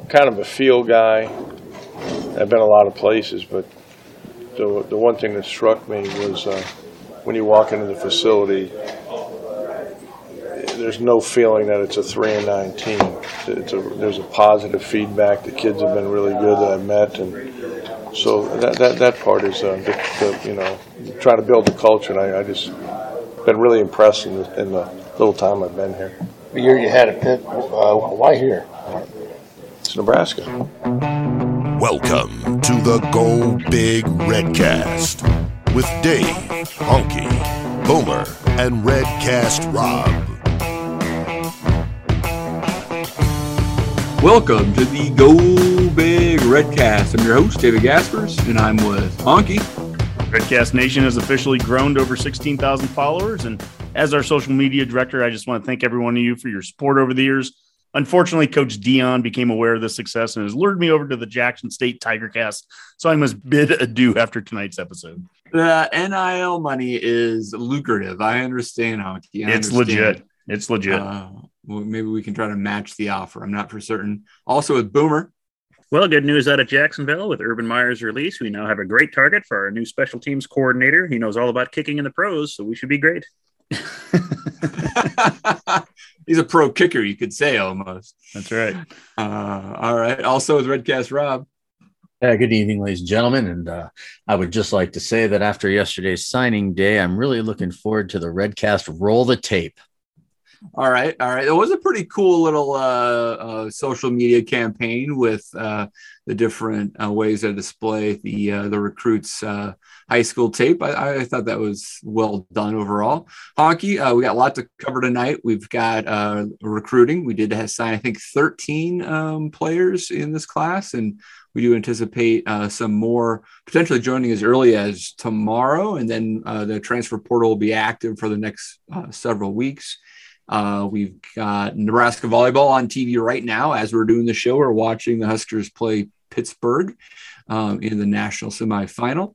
I'm kind of a field guy. I've been a lot of places, but the, the one thing that struck me was uh, when you walk into the facility, there's no feeling that it's a three and nine team. It's a, there's a positive feedback. The kids have been really good that I've met, and so that that, that part is uh, the, the, you know trying to build the culture. And I, I just been really impressed in the, in the little time I've been here. The year you had a pit, uh, why here? It's Nebraska. Welcome to the Go Big Redcast with Dave, Honky, Boomer, and Redcast Rob. Welcome to the Go Big Redcast. I'm your host, David Gaspers, and I'm with Honky. Redcast Nation has officially grown to over 16,000 followers. And as our social media director, I just want to thank every one of you for your support over the years. Unfortunately, Coach Deion became aware of this success and has lured me over to the Jackson State Tigercast. So I must bid adieu after tonight's episode. The NIL money is lucrative. I understand, Honky. I it's understand. legit. It's legit. Uh, well, maybe we can try to match the offer. I'm not for certain. Also, with Boomer. Well, good news out of Jacksonville with Urban Meyer's release. We now have a great target for our new special teams coordinator. He knows all about kicking in the pros, so we should be great. He's a pro kicker, you could say almost. That's right. Uh, all right. Also, with Redcast Rob. Yeah, good evening, ladies and gentlemen. And uh, I would just like to say that after yesterday's signing day, I'm really looking forward to the Redcast roll the tape. All right, all right. It was a pretty cool little uh, uh, social media campaign with uh, the different uh, ways to display the uh, the recruits' uh, high school tape. I, I, thought that was well done overall. Honky, we got a lot to cover tonight. We've got recruiting. We did sign, I think, 13 um, players in this class, and we do anticipate some more potentially joining as early as tomorrow, and then the transfer portal will be active for the next several weeks. Uh, we've got Nebraska volleyball on TV right now as we're doing the show. We're watching the Huskers play Pittsburgh um, in the national semifinal.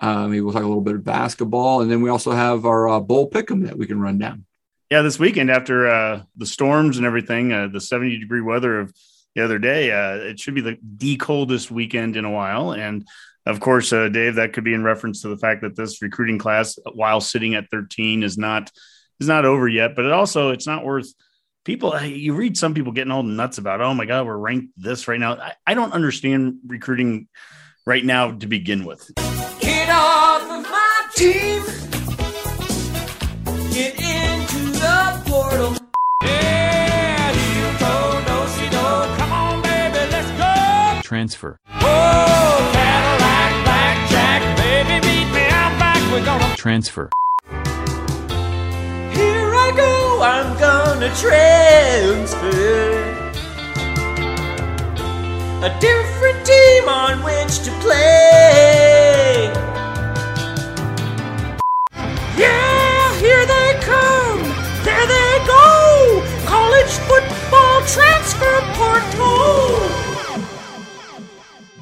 Uh, maybe we'll talk a little bit of basketball, and then we also have our uh, bowl pick'em that we can run down. Yeah, this weekend after uh, the storms and everything, uh, the 70 degree weather of the other day, uh, it should be the, the coldest weekend in a while. And of course, uh, Dave, that could be in reference to the fact that this recruiting class, while sitting at 13, is not is not over yet, but it also it's not worth people. You read some people getting all nuts about, oh my god, we're ranked this right now. I, I don't understand recruiting right now to begin with. Get off of my team. Get into the portal. Yeah, no. Come on, baby, let's go. Transfer. Oh, Cadillac, blackjack, baby, meet me, I'm back. We're gonna Transfer. I go, I'm gonna transfer. A different team on which to play. Yeah, here they come. There they go. College football transfer portal.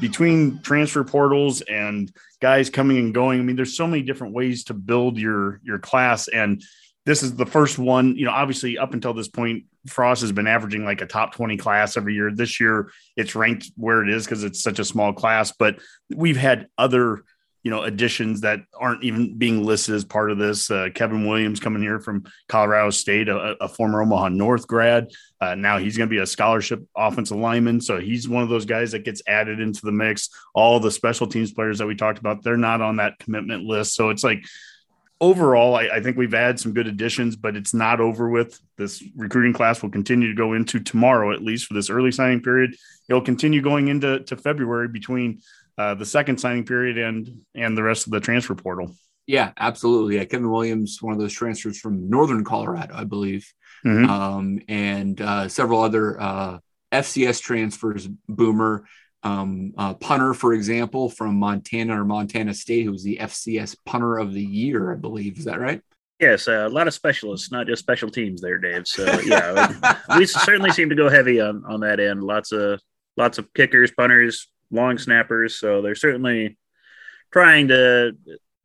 between transfer portals and guys coming and going i mean there's so many different ways to build your your class and this is the first one you know obviously up until this point frost has been averaging like a top 20 class every year. This year it's ranked where it is because it's such a small class but we've had other you know additions that aren't even being listed as part of this. Uh, kevin williams coming here from colorado state a, a former omaha north grad. Uh, now he's going to be a scholarship offensive lineman so he's one of those guys that gets added into the mix. All the special teams players that we talked about they're not on that commitment list. So it's like overall, I, I, think we've had some good additions, but it's not over with. This recruiting class will continue to go into tomorrow, at least for this early signing period. It'll continue going into to February between uh, the second signing period and and the rest of the transfer portal. Yeah, absolutely. Yeah, Kevin Williams, one of those transfers from Northern Colorado, I believe, mm-hmm. um, and uh, several other uh, FCS transfers, Boomer, um, uh, punter, for example, from Montana or Montana State, who was the FCS punter of the year, I believe. Is that right? Yes, uh, a lot of specialists, not just special teams there, Dave. So yeah, we certainly seem to go heavy on on that end. Lots of lots of kickers, punters, long snappers. So they're certainly trying to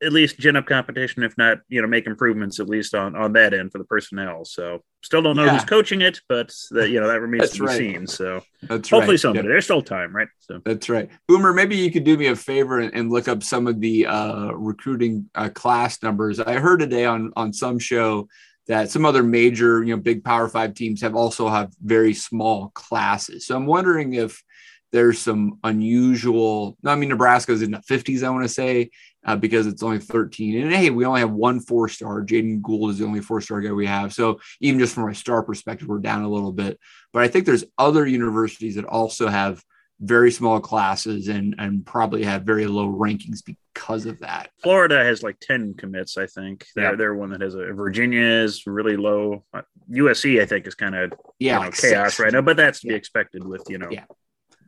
at least gin up competition, if not, you know, make improvements at least on on that end for the personnel. So still don't know Yeah. who's coaching it, but that you know that remains to be right. seen. So That's hopefully right. somebody. Yeah. There's still time, right? So That's right. Boomer, maybe you could do me a favor and, and look up some of the uh, recruiting uh, class numbers. I heard today on on some show that some other major, you know, big Power Five teams have also have very small classes. So I'm wondering if there's some unusual. I mean, Nebraska's in the 50s, I want to say, uh, because it's only 13. And hey, we only have one four star. Jaeden Gould is the only four star guy we have. So even just from a star perspective, we're down a little bit. But I think there's other universities that also have very small classes and and probably have very low rankings because of that. Florida has like 10 commits, I think. They're, Yeah. they're one that has a Virginia is really low. USC, I think, is kind of Yeah, you know, like chaos six. right now, but that's to be expected with, you know, Yeah.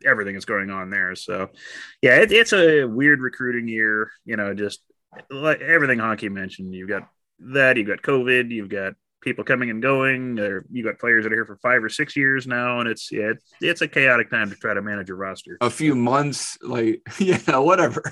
Everything that's going on there. So, yeah, it, it's a weird recruiting year, you know, just like everything Honky mentioned. You've got that, you've got COVID, you've got people coming and going, or you got players that are here for five or six years now. And it's, yeah, it's, it's a chaotic time to try to manage a roster. A few months, like yeah, whatever.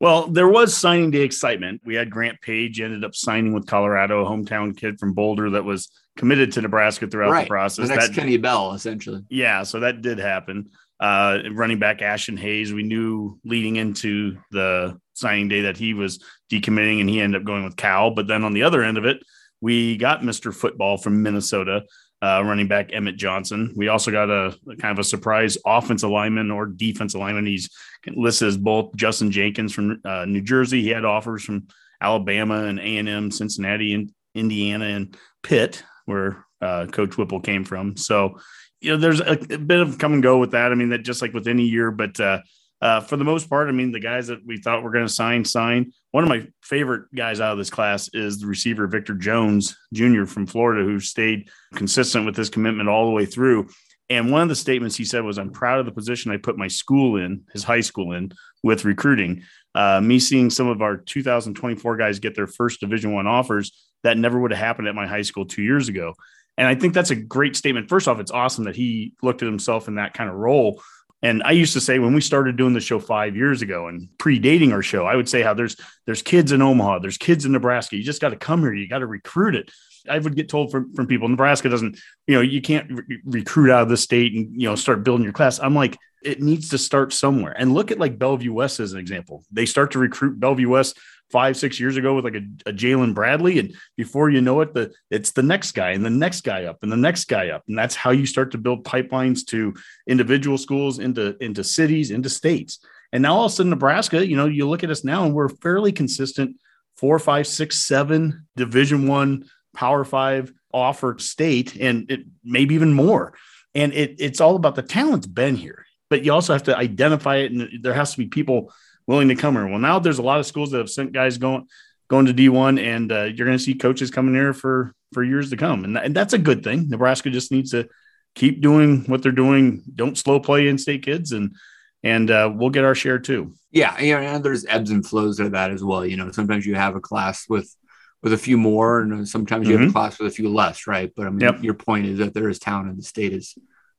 Well, there was signing day excitement. We had Grant Page ended up signing with Colorado, a hometown kid from Boulder that was committed to Nebraska throughout right, the process. the next That- Kenny Bell, essentially. Yeah, so that did happen. Uh, running back Ashton Hayes, we knew leading into the signing day that he was decommitting and he ended up going with Cal. But then on the other end of it, we got Mr. Football from Minnesota, uh, running back Emmett Johnson. We also got a, a kind of a surprise offensive lineman or defensive lineman. He's listed as both Justin Jenkins from uh, New Jersey. He had offers from Alabama and A&M, Cincinnati, and Indiana, and Pitt, where uh, Coach Whipple came from. So, you know, there's a, a bit of come and go with that. I mean, that just like with any year, but uh, uh, for the most part, I mean, the guys that we thought were going to sign, sign. One of my favorite guys out of this class is the receiver Victor Jones Jr. from Florida, who stayed consistent with his commitment all the way through. And one of the statements he said was, "I'm proud of the position I put my school in, his high school in, with recruiting. Uh, me seeing some of our 2024 guys get their first Division One offers that never would have happened at my high school two years ago." And I think that's a great statement. First off, it's awesome that he looked at himself in that kind of role. And I used to say when we started doing the show five years ago and predating our show, I would say how there's there's kids in Omaha, there's kids in Nebraska. You just got to come here. You got to recruit it. I would get told from, from people, Nebraska doesn't, you know, you can't re- recruit out of the state and, you know, start building your class. I'm like, it needs to start somewhere. And look at like Bellevue West as an example. They start to recruit Bellevue West five, six years ago with like a, a Jalen Bradley. And before you know it, the it's the next guy and the next guy up and the next guy up. And that's how you start to build pipelines to individual schools, into into cities, into states. And now all of a sudden, Nebraska, you know, you look at us now and we're fairly consistent four, five, six, seven division one, power five offer state, and it maybe even more. And it, it's all about the talent's been here, but you also have to identify it, and there has to be people willing to come here. Well, now there's a lot of schools that have sent guys going going to D1, and uh, you're going to see coaches coming here for for years to come, and, and that's a good thing. Nebraska just needs to keep doing what they're doing. Don't slow play in-state kids, and and uh, we'll get our share too. Yeah, you know, and there's ebbs and flows to that as well. You know, sometimes you have a class with with a few more, and sometimes you have a class with a few less, right? But I mean, Yep. your point is that there is talent in the state is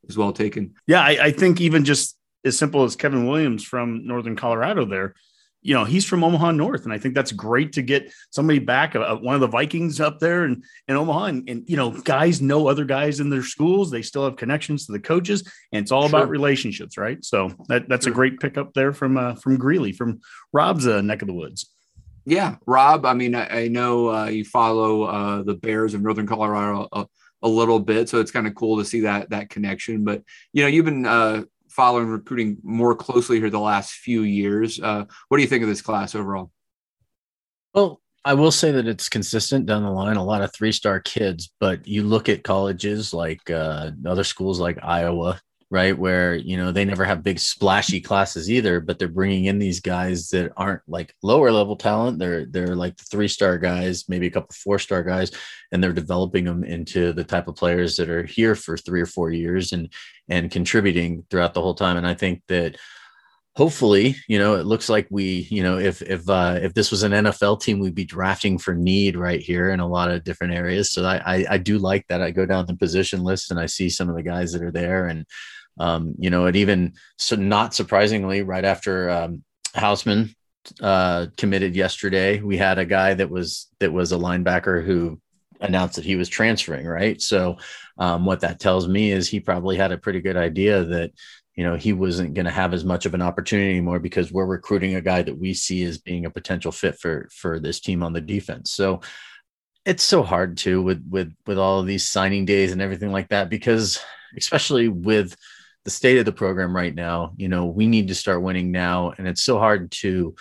is well taken. Yeah, I, I think even just as simple as Kevin Williams from Northern Colorado there, you know, he's from Omaha North. And I think that's great to get somebody back, uh, one of the Vikings up there in, in Omaha. And, and, you know, guys know other guys in their schools. They still have connections to the coaches. And it's all Sure. about relationships, right? So that, that's a great pickup there from uh, from Greeley, from Rob's uh, neck of the woods. Yeah, Rob. I mean, I, I know uh, you follow uh, the Bears of Northern Colorado a, a little bit, so it's kind of cool to see that that connection. But you know, you've been uh, following recruiting more closely here the last few years. Uh, what do you think of this class overall? Well, I will say that it's consistent down the line. A lot of three star kids, but you look at colleges like uh, other schools like Iowa, right, where you know they never have big splashy classes either, but they're bringing in these guys that aren't like lower level talent. They're they're like the three star guys, maybe a couple four star guys, and they're developing them into the type of players that are here for three or four years and and contributing throughout the whole time. And I think that hopefully, you know, it looks like we, you know, if if uh, if this was an NFL team, we'd be drafting for need right here in a lot of different areas. So I I, I do like that. I go down the position list and I see some of the guys that are there, and um, you know, it even so not surprisingly, right after um, Hausmann uh, committed yesterday, we had a guy that was that was a linebacker who announced that he was transferring. Right, so um, what that tells me is he probably had a pretty good idea that you know he wasn't going to have as much of an opportunity anymore because we're recruiting a guy that we see as being a potential fit for for this team on the defense so it's so hard to with with with all of these signing days and everything like that because especially with the state of the program right now you know we need to start winning now. And it's so hard to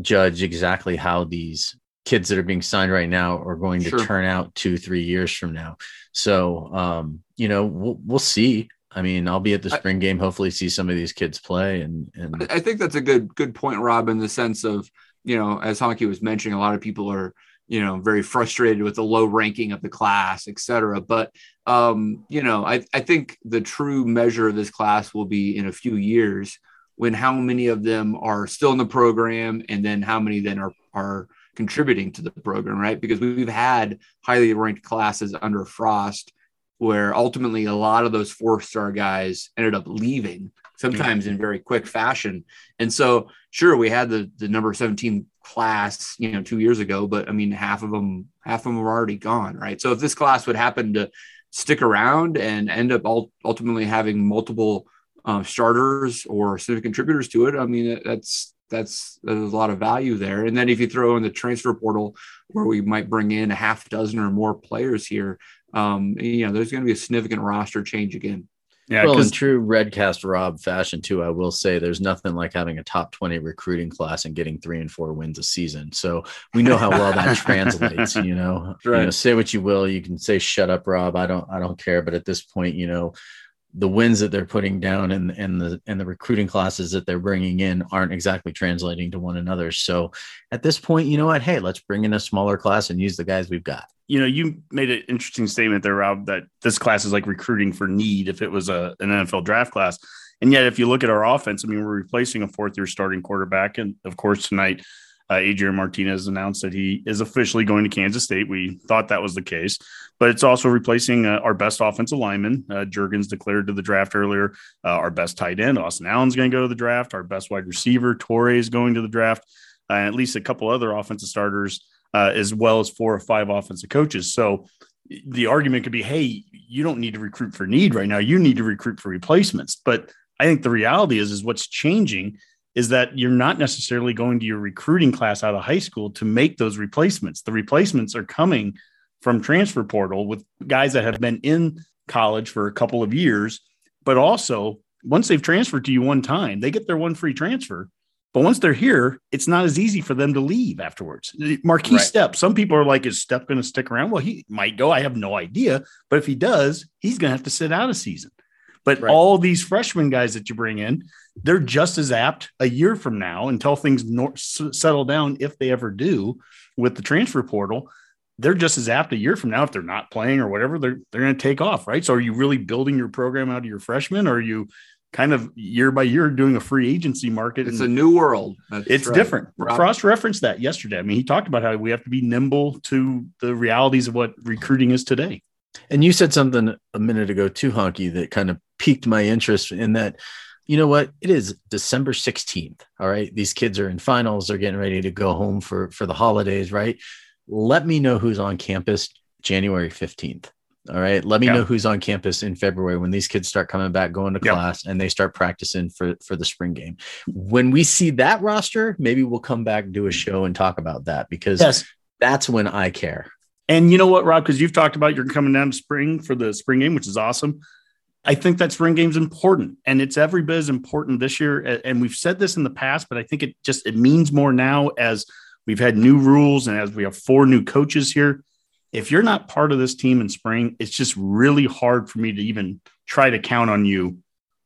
judge exactly how these kids that are being signed right now are going to turn out two three years from now. So um you know we'll, we'll see. I mean, I'll be at the spring game. Hopefully, see some of these kids play, and and I think that's a good good point, Rob, in the sense of you know, as Honky was mentioning, a lot of people are you know very frustrated with the low ranking of the class, et cetera. But um, you know, I I think the true measure of this class will be in a few years when how many of them are still in the program, and then how many then are are contributing to the program, right? Because we've had highly ranked classes under Frost where ultimately a lot of those four star guys ended up leaving sometimes in very quick fashion. And so, sure, we had the the number 17 class, you know, two years ago, but I mean, half of them, half of them were already gone, right? So if this class would happen to stick around and end up ul- ultimately having multiple um, starters or significant contributors to it, I mean, that's that's there's a lot of value there. And then if you throw in the transfer portal, where we might bring in a half dozen or more players here, um, you know, there's going to be a significant roster change again. Yeah, well, in true Redcast Rob fashion too, I will say there's nothing like having a top 20 recruiting class and getting three and four wins a season. So we know how well that translates. You know, you know, say what you will, you can say shut up, Rob. I don't, I don't care. But at this point, you know, the wins that they're putting down and and the and the recruiting classes that they're bringing in aren't exactly translating to one another. So at this point, you know what? Hey, let's bring in a smaller class and use the guys we've got. you know, you made an interesting statement there, Rob, that this class is like recruiting for need if it was a, an NFL draft class. And yet, if you look at our offense, I mean, we're replacing a fourth year starting quarterback. And of course, tonight, uh, Adrian Martinez announced that he is officially going to Kansas State. We thought that was the case, but it's also replacing uh, our best offensive lineman. Uh, Jurgens declared to the draft earlier. Uh, our best tight end, Austin Allen's going to go to the draft. Our best wide receiver, Toure, is going to the draft. Uh, and at least a couple other offensive starters uh, as well as four or five offensive coaches. So the argument could be, hey, you don't need to recruit for need right now. You need to recruit for replacements. But I think the reality is, is what's changing is that you're not necessarily going to your recruiting class out of high school to make those replacements. The replacements are coming from transfer portal with guys that have been in college for a couple of years, but also once they've transferred to you one time, they get their one free transfer. But once they're here, it's not as easy for them to leave afterwards. Marquis Right. Step, some people are like, is Step going to stick around? Well, he might go. I have no idea. But if he does, he's going to have to sit out a season. But Right. all these freshman guys that you bring in, they're just as apt a year from now until things nor- settle down, if they ever do, with the transfer portal. They're just as apt a year from now if they're not playing or whatever. They're they're going to take off, right? So, are you really building your program out of your freshmen, or are you kind of year by year doing a free agency market? It's a new world. That's it's right. different. Rob- Frost referenced that yesterday. I mean, he talked about how we have to be nimble to the realities of what recruiting is today. And you said something a minute ago too, Honky, that kind of piqued my interest in that. You know what? It is December 16th. All right. These kids are in finals. They're getting ready to go home for for the holidays, right? Let me know who's on campus January 15th. All right. Let me Yeah. know who's on campus in February when these kids start coming back, going to Yeah. class, and they start practicing for for the spring game. When we see that roster, maybe we'll come back do a show and talk about that because Yes. that's when I care. And you know what, Rob? Because you've talked about you're coming down to spring for the spring game, which is awesome. I think that spring game's important, and it's every bit as important this year. And we've said this in the past, but I think it just it means more now as we've had new rules and as we have four new coaches here. If you're not part of this team in spring, it's just really hard for me to even try to count on you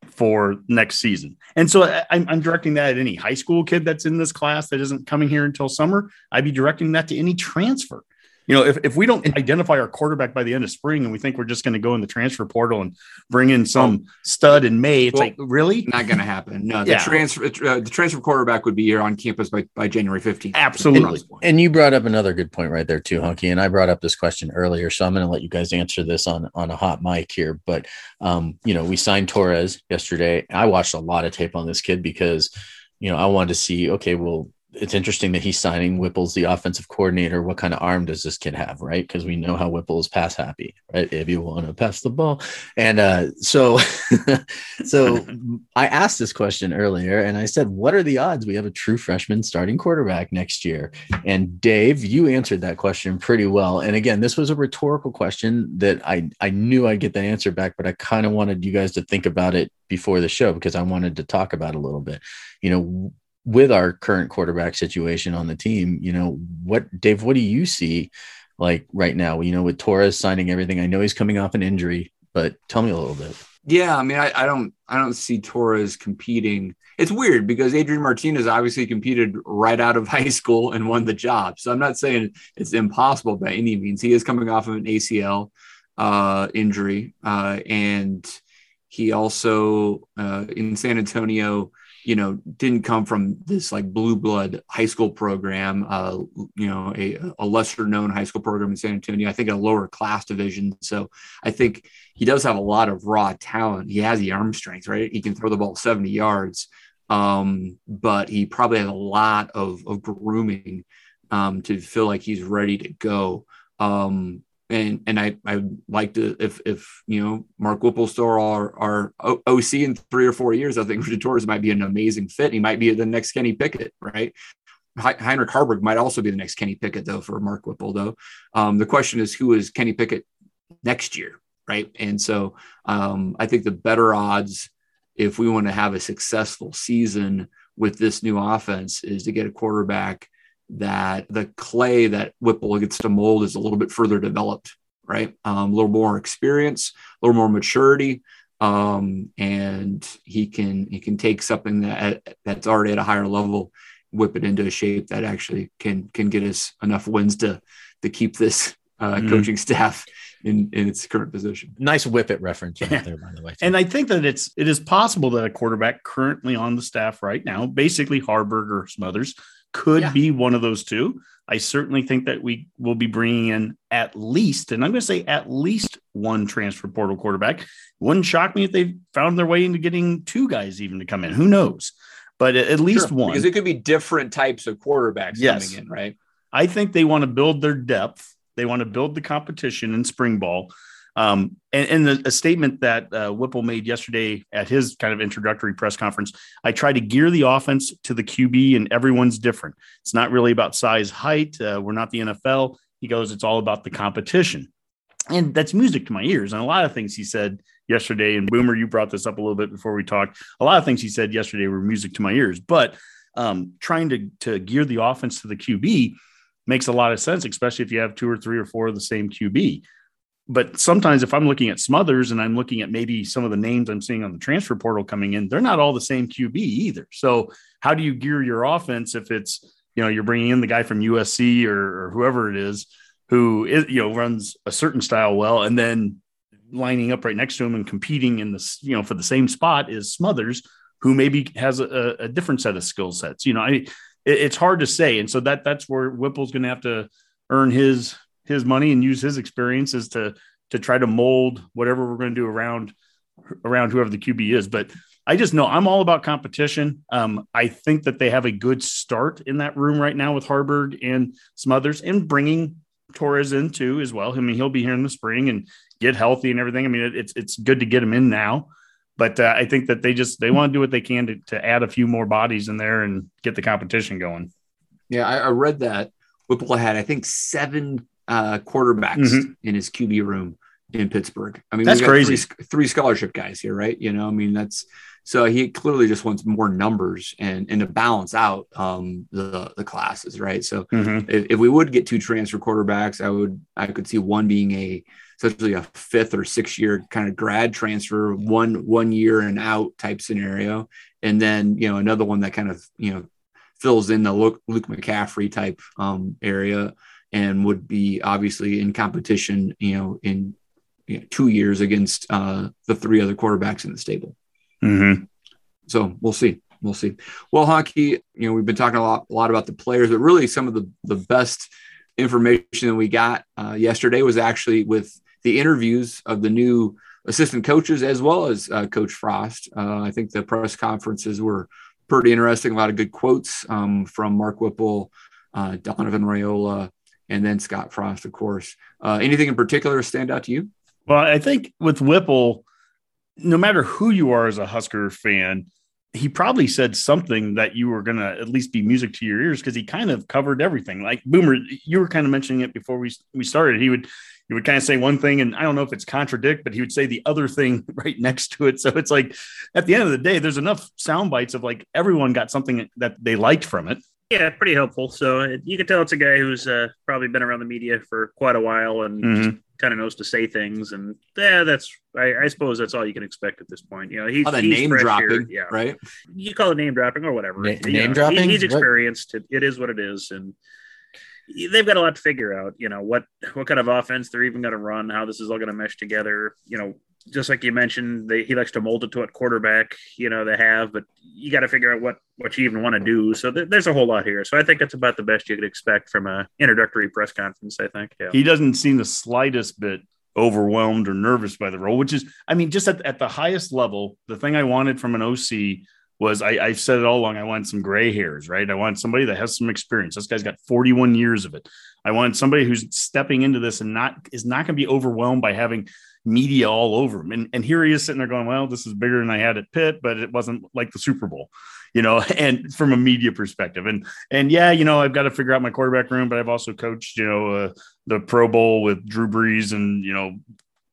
for next season. And so I'm, I'm directing that at any high school kid that's in this class that isn't coming here until summer. I'd be directing that to any transfer you know, if, if we don't identify our quarterback by the end of spring and we think we're just going to go in the transfer portal and bring in some stud in May, it's Well, like, really? Not going to happen. No, the Yeah. transfer uh, the transfer quarterback would be here on campus by, by January 15th. Absolutely. And you brought up another good point right there too, Honky. And I brought up this question earlier, so I'm going to let you guys answer this on on a hot mic here. But um, you know, we signed Torres yesterday. I watched a lot of tape on this kid because you know I wanted to see. Okay, well, it's interesting that he's signing Whipple's the offensive coordinator. What kind of arm does this kid have, right? Because we know how Whipple is pass happy, right? If you want to pass the ball, and uh, so so I asked this question earlier, and I said, "What are the odds we have a true freshman starting quarterback next year?" And Dave, you answered that question pretty well. And again, this was a rhetorical question that I I knew I'd get the answer back, but I kind of wanted you guys to think about it before the show because I wanted to talk about it a little bit. You know, with our current quarterback situation on the team, you know, what Dave, what do you see like right now? You know, with Torres signing everything, I know he's coming off an injury, but tell me a little bit. Yeah, I mean, I, I don't, I don't see Torres competing. It's weird because Adrian Martinez obviously competed right out of high school and won the job. So I'm not saying it's impossible by any means. He is coming off of an ACL uh, injury, uh, and he also uh, in San Antonio, you know, didn't come from this like blue blood high school program. Uh, you know, a, a lesser known high school program in San Antonio. I think a lower class division. So I think he does have a lot of raw talent. He has the arm strength, right? He can throw the ball 70 yards, um, but he probably has a lot of, of grooming um, to feel like he's ready to go. Um, and and I I like to if if you know Mark Whipple still our our OC in three or four years, I think Richard Torres might be an amazing fit. He might be the next Kenny Pickett, right? Heinrich Haarberg might also be the next Kenny Pickett, though, for Mark Whipple, though. Um, the question is, who is Kenny Pickett next year, right? And so um, I think the better odds, if we want to have a successful season with this new offense, is to get a quarterback that the clay that Whipple gets to mold is a little bit further developed, right? Um, a little more experience, a little more maturity, um, and he can he can take something that that's already at a higher level, whip it into a shape that actually can can get us enough wins to to keep this uh, Mhm. coaching staff in in its current position. Nice whip it reference right Yeah. there, by the way. And I think that it's it is possible that a quarterback currently on the staff right now, basically Haarberg or Smothers, could Yeah. be one of those two. I certainly think that we will be bringing in at least, and I'm going to say at least one transfer portal quarterback. Wouldn't shock me if they found their way into getting two guys even to come in. Who knows? But at at least Sure, one. because it could be different types of quarterbacks Yes. coming in, right? I think they want to build their depth. They want to build the competition in spring ball. Um, and, and the, a statement that uh, Whipple made yesterday at his kind of introductory press conference I try to gear the offense to the QB, and everyone's different. It's not really about size, height. Uh, we're not the NFL. He goes, it's all about the competition. And that's music to my ears. And a lot of things he said yesterday, and Boomer, you brought this up a little bit before we talked. A lot of things he said yesterday were music to my ears. But um, trying to, to gear the offense to the QB makes a lot of sense, especially if you have two or three or four of the same QB. But sometimes if I'm looking at Smothers and I'm looking at maybe some of the names I'm seeing on the transfer portal coming in, they're not all the same QB either. So how do you gear your offense if it's, you know, you're bringing in the guy from USC or, or whoever it is who is, you know, runs a certain style well, and then lining up right next to him and competing in this, you know, for the same spot is Smothers, who maybe has a, a different set of skill sets. You know, I, it, it's hard to say, and so that that's where Whipple's going to have to earn his his money and use his experiences to to try to mold whatever we're going to do around around whoever the QB is. But I just know I'm all about competition. Um, I think that they have a good start in that room right now with Haarberg and some others, and bringing Torres in too as well. I mean, he'll be here in the spring and get healthy and everything. I mean, it, it's it's good to get him in now. But uh, I think that they just they want to do what they can to, to add a few more bodies in there and get the competition going. Yeah, I, I read that Whipple had, I think, seven uh, quarterbacks Mhm. in his QB room in Pittsburgh. I mean, That's crazy. Three, three scholarship guys here, right? You know, I mean, that's so he clearly just wants more numbers and and to balance out um, the the classes, right? So Mhm. if, if we would get two transfer quarterbacks, I would I could see one being a essentially a fifth or sixth year kind of grad transfer, one one year and out type scenario, and then you know another one that kind of you know fills in the Luke, Luke McCaffrey type um, area, and would be obviously in competition, you know, in you know, two years against uh, the three other quarterbacks in the stable. Mm-hmm. So we'll see. We'll see. Well, Honky, you know, we've been talking a lot, a lot about the players, but really some of the, the best information that we got uh, yesterday was actually with the interviews of the new assistant coaches as well as uh, Coach Frost. Uh, I think the press conferences were pretty interesting. A lot of good quotes um, from Mark Whipple, uh, Donovan Raiola, and then Scott Frost, of course. Uh, anything in particular stand out to you? Well, I think with Whipple, no matter who you are as a Husker fan, he probably said something that you were going to at least be music to your ears because he kind of covered everything. Like Boomer, you were kind of mentioning it before we we started. He would he would kind of say one thing, and I don't know if it's contradict, but he would say the other thing right next to it. So it's like at the end of the day, there's enough sound bites of like everyone got something that they liked from it. Yeah, pretty helpful. So uh, you can tell it's a guy who's uh, probably been around the media for quite a while and Mhm. kind of knows to say things. And yeah, that's I, I suppose that's all you can expect at this point. You know, he's, Oh, he's name dropping, here. Yeah, right? you call it name dropping or whatever. Na- name know, he- dropping? he's experienced. It, it is what it is, and they've got a lot to figure out. You know what what kind of offense they're even going to run, how this is all going to mesh together. You know, just like you mentioned, they, he likes to mold it to what quarterback you know they have, but you got to figure out what what you even want to do. So th- there's a whole lot here. So I think that's about the best you could expect from a introductory press conference. I think. Yeah. He doesn't seem the slightest bit overwhelmed or nervous by the role, which is, I mean, just at, at the highest level, the thing I wanted from an OC was I, I've said it all along. I want some gray hairs, right? I want somebody that has some experience. This guy's got 41 years of it. I want somebody who's stepping into this and not is not going to be overwhelmed by having media all over him. And, and here he is sitting there going, well, this is bigger than I had at Pitt, but it wasn't like the Super Bowl, you know, and from a media perspective. And, and yeah, you know, I've got to figure out my quarterback room, but I've also coached, you know, uh, the Pro Bowl with Drew Brees and, you know,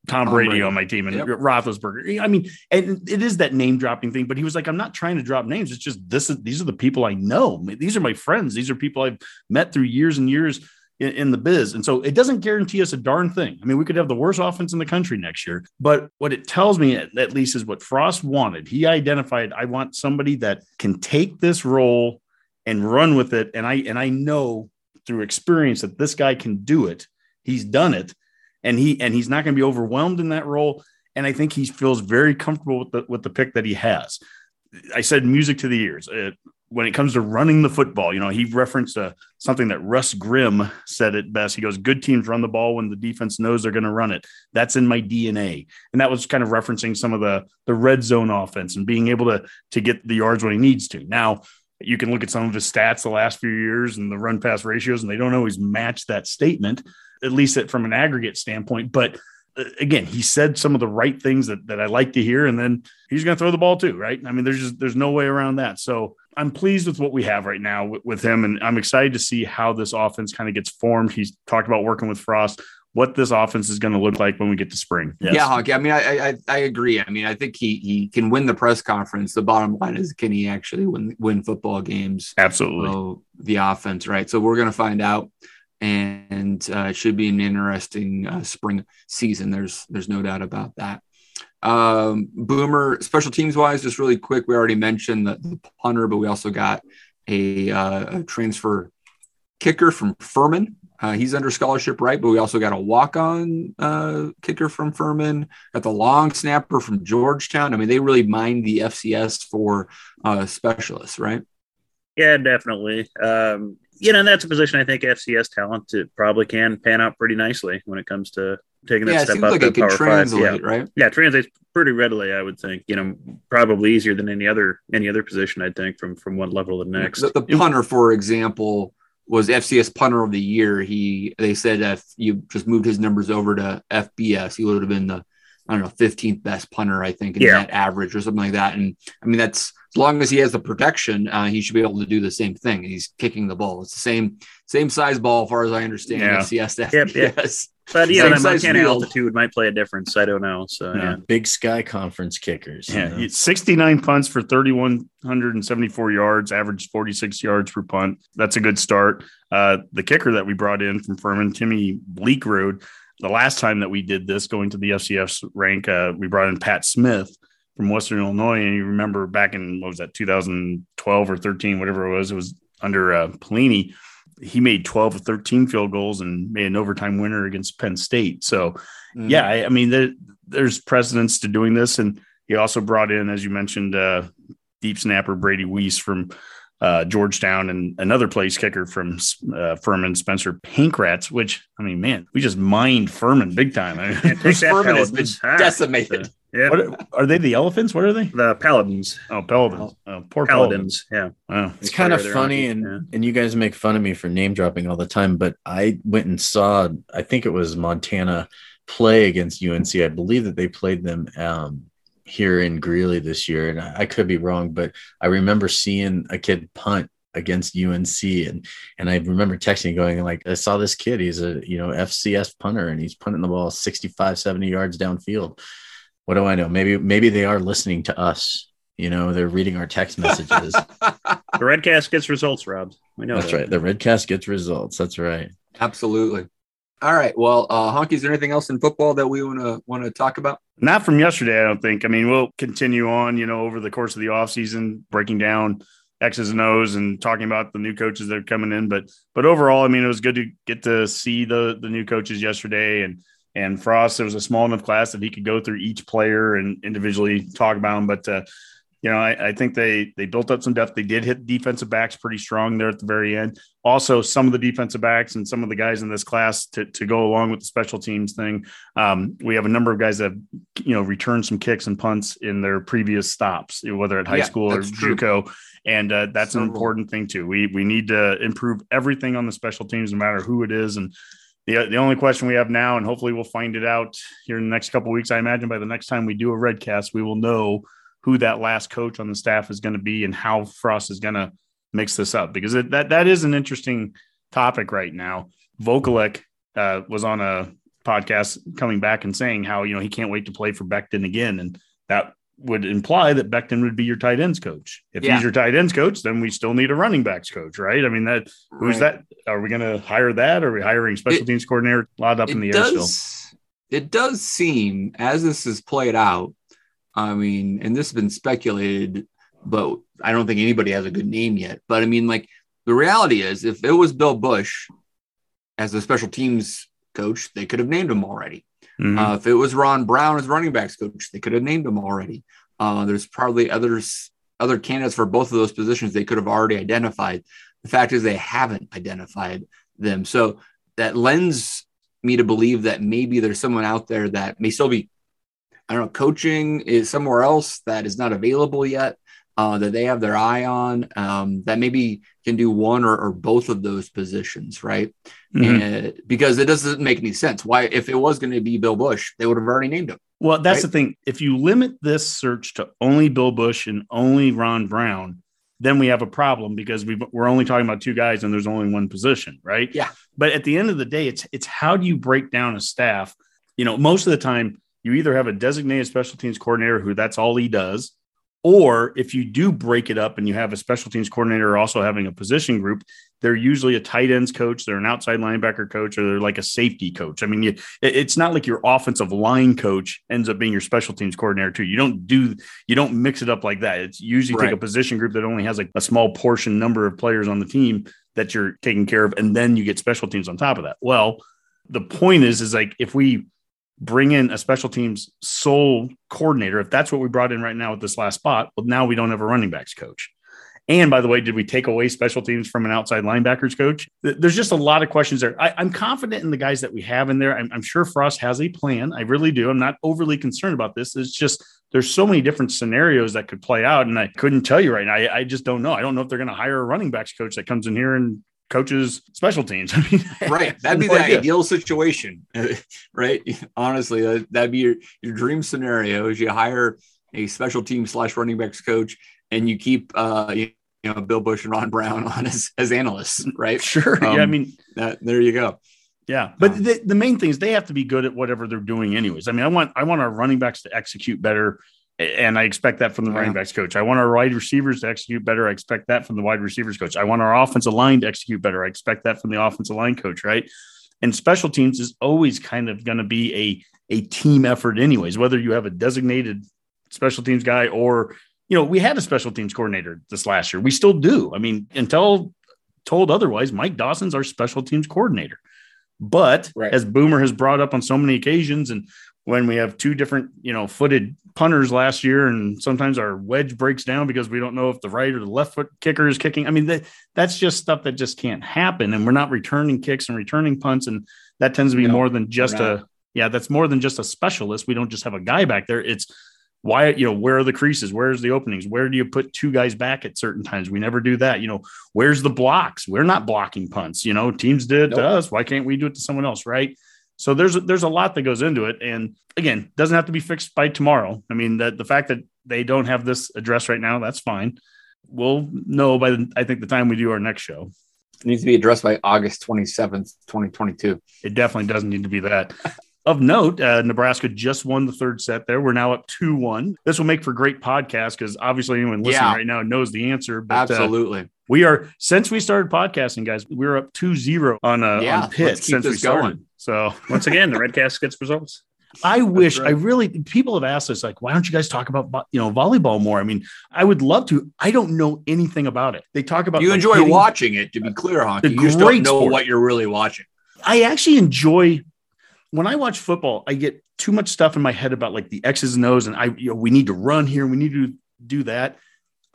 Tom Tom Brady, Brady. on my team and Yep. Roethlisberger. I mean, and it is that name dropping thing, but he was like, I'm not trying to drop names. It's just this is these are the people I know. These are my friends. These are people I've met through years and years in, in the biz. And so it doesn't guarantee us a darn thing. I mean, we could have the worst offense in the country next year, but what it tells me at, at least is what Frost wanted. He identified, I want somebody that can take this role and run with it. And I and I know through experience that this guy can do it. He's done it and he and he's not going to be overwhelmed in that role. And I think he feels very comfortable with the with the pick that he has. I said music to the ears. Uh, when it comes to running the football, you know, he referenced uh, something that Russ Grimm said it best. He goes, "Good teams run the ball when the defense knows they're going to run it. That's in my DNA." And that was kind of referencing some of the the red zone offense and being able to to get the yards when he needs to. Now, you can look at some of his stats the last few years and the run pass ratios, and they don't always match that statement at least it from an aggregate standpoint. But uh, again, he said some of the right things that, that I like to hear, and then he's going to throw the ball too, right? I mean, there's just there's no way around that. So I'm pleased with what we have right now with, with him, and I'm excited to see how this offense kind of gets formed. He's talked about working with Frost, what this offense is going to look like when we get to spring. Yes. Yeah, Honky. I mean, I, I I agree. I mean, I think he he can win the press conference. The bottom line is, can he actually win win football games? absolutely. The offense, right? So we're going to find out, and uh, it should be an interesting uh, spring season. There's there's no doubt about that. Um, Boomer, special teams wise, just really quick. We already mentioned the, the punter, but we also got a, uh, a transfer kicker from Furman. Uh, he's under scholarship, right? But we also got a walk-on uh, kicker from Furman, got the long snapper from Georgetown. I mean, they really mined the FCS for uh, specialists, right? Yeah, definitely. Um, you know, that's a position I think FCS talent it probably can pan out pretty nicely when it comes to taking that Yeah, it step seems up like to it could Power Five. Yeah. right? yeah, translates pretty readily. I would think. You know, probably easier than any other any other position. I think from from one level to the next. The, the punter, for example, was FCS punter of the year. He they said if you just moved his numbers over to FBS, he would have been the I don't know 15th best punter, I think, in Yeah. that average or something like that. And I mean that's as long as he has the protection, uh, he should be able to do the same thing. He's kicking the ball. It's the same same size ball, as far as I understand. Yeah. FCS to Yep, yep. FBS. But you know, Same that size Montana field. altitude might play a difference. I don't know. So Yeah. yeah, Big Sky Conference kickers. you Yeah, know? 69 punts for 3,174 yards, average 46 yards per punt. That's a good start. Uh, the kicker that we brought in from Furman, Timmy Bleekrode, the last time that we did this, going to the FCS rank, uh, we brought in Pat Smith from Western Illinois. And you remember back in, what was that, 2012 or 13, whatever it was, it was under uh, Pelini. he made 12 or 13 field goals and made an overtime winner against Penn State. So, Mhm. yeah, I, I mean, there, there's precedence to doing this. And he also brought in, as you mentioned, uh, deep snapper Brady Weiss from uh, Georgetown and another place kicker from uh, Furman, Spencer Pankratz, which, I mean, man, we just mined Furman big time. I mean, Furman has been decimated. Yeah, what, are they the elephants? What are they? the Paladins, Oh, paladins. Oh, poor Pelicans. Paladins. Yeah, Wow. It's kind of funny, and yeah. and you guys make fun of me for name dropping all the time, but I went and saw. I think it was Montana play against UNC. I believe that they played them um, here in Greeley this year, and I, I could be wrong, but I remember seeing a kid punt against UNC, and and I remember texting going like, I saw this kid. He's a you know FCS punter, and he's punting the ball 65, 70 yards downfield. What do I know? Maybe maybe they are listening to us. You know, they're reading our text messages. the Redcast gets results, Rob. We know That's that. right. The Redcast gets results. That's right. Absolutely. All right. Well, uh, Honky, is there anything else in football that we want to want to talk about? Not from yesterday, I don't think. I mean, we'll continue on, you know, over the course of the offseason, breaking down X's and O's and talking about the new coaches that are coming in. But but overall, I mean, it was good to get to see the the new coaches yesterday and and Frost. It was a small enough class that he could go through each player and individually talk about them. But uh, you know, I, I think they they built up some depth. They did hit defensive backs pretty strong there at the very end. Also, some of the defensive backs and some of the guys in this class to, to go along with the special teams thing. Um, we have a number of guys that have, you know returned some kicks and punts in their previous stops, whether at high Yeah, school or true. JUCO, and uh, that's an important thing too. We we need to improve everything on the special teams, no matter who it is. And the the only question we have now, and hopefully we'll find it out here in the next couple weeks. I imagine by the next time we do a redcast, we will know who that last coach on the staff is going to be and how Frost is going to mix this up because it, that that is an interesting topic right now. Vokolek uh, was on a podcast coming back and saying how you know he can't wait to play for Beckton again, and that would imply that Beckton would be your tight ends coach. If Yeah. he's your tight ends coach, then we still need a running backs coach, right? I mean that who's Right. that? Are we going to hire that? Are we hiring special It- teams coordinator? A lot up in the air still. It does seem, as this is played out, I mean, and this has been speculated, but I don't think anybody has a good name yet. But I mean, like the reality is, if it was Bill Bush as a special teams coach, they could have named him already. Mhm. Uh, if it was Ron Brown as running backs coach, they could have named him already. Uh, there's probably others, other candidates for both of those positions they could have already identified. The fact is, they haven't identified them. So that lends me to believe that maybe there's someone out there that may still be, I don't know, coaching is somewhere else that is not available yet. Uh, that they have their eye on um, that maybe can do one or, or both of those positions, right? Mhm. And because it doesn't make any sense. Why, if it was going to be Bill Bush, they would have already named him. Well, that's Right? the thing. If you limit this search to only Bill Bush and only Ron Brown, then we have a problem because we we're only talking about two guys and there's only one position, right? Yeah. But at the end of the day, it's it's how do you break down a staff? You know, most of the time you either have a designated special teams coordinator who that's all he does, or if you do break it up and you have a special teams coordinator also having a position group, they're usually a tight ends coach, they're an outside linebacker coach, or they're like a safety coach. I mean, you, it's not like your offensive line coach ends up being your special teams coordinator too. You don't do you don't mix it up like that. It's usually take a position group that only has like a small portion number of players on the team that you're taking care of, and then you get special teams on top of that. Well, the point is, is like if we bring in a special teams sole coordinator, if that's what we brought in right now with this last spot, well, now we don't have a running backs coach. And by the way, did we take away special teams from an outside linebackers coach? There's just a lot of questions there. I, I'm confident in the guys that we have in there. I'm, I'm sure Frost has a plan. I really do. I'm not overly concerned about this. It's just there's so many different scenarios that could play out, and I couldn't tell you right now. I, I just don't know. I don't know if they're going to hire a running backs coach that comes in here and coaches special teams. I mean, Right. That'd be the idea. ideal situation, right? Honestly, that- that'd be your, your dream scenario is you hire a special team slash running backs coach and you keep, uh, you, know, Bill Bush and Ron Brown on as, as analysts, right? Sure. yeah. I Um, mean, That, there you go. Yeah, but Um, the, the main thing is they have to be good at whatever they're doing, anyways. I mean, I want I want our running backs to execute better, and I expect that from the Yeah. running backs coach. I want our wide receivers to execute better. I expect that from the wide receivers coach. I want our offensive line to execute better. I expect that from the offensive line coach, right? And special teams is always kind of going to be a a team effort, anyways. Whether you have a designated special teams guy or you know, we had a special teams coordinator this last year. We still do. I mean, until told otherwise. Mike Dawson's our special teams coordinator. But Right. as Boomer has brought up on so many occasions, and when we have two different, you know, footed punters last year, and sometimes our wedge breaks down because we don't know if the right or the left foot kicker is kicking. I mean, that that's just stuff that just can't happen. And we're not returning kicks and returning punts, and that tends to be No, more than just a yeah, that's more than just a specialist. We don't just have a guy back there. It's why you know where are the creases? Where's the openings? Where do you put two guys back at certain times? We never do that. You know where's the blocks? We're not blocking punts. You know teams did it to us. Why can't we do it to someone else right so there's there's a lot that goes into it and again doesn't have to be fixed by tomorrow i mean that the fact that they don't have this address right now that's fine we'll know by the, i think the time we do our next show It needs to be addressed by August 27th, 2022. It definitely doesn't need to be that. Of note, uh, Nebraska just won the third set there. We're now up 2 1. This will make for great podcast because obviously anyone listening Yeah. right now knows the answer. But, uh, Absolutely. we are, since we started podcasting, guys, we are up 2 0 on, uh, Yeah, on Pitt keep since we this started. Going. So Once again, the Redcast gets results. I wish, right. I really, people have asked us, like, why don't you guys talk about, you know, volleyball more? I mean, I would love to. I don't know anything about it. They talk about you like, enjoy hitting- watching it, to be clear, Honky. You just don't know sport. what you're really watching. I actually enjoy when I watch football. I get too much stuff in my head about like the X's and O's, and I you know we need to run here, we need to do that.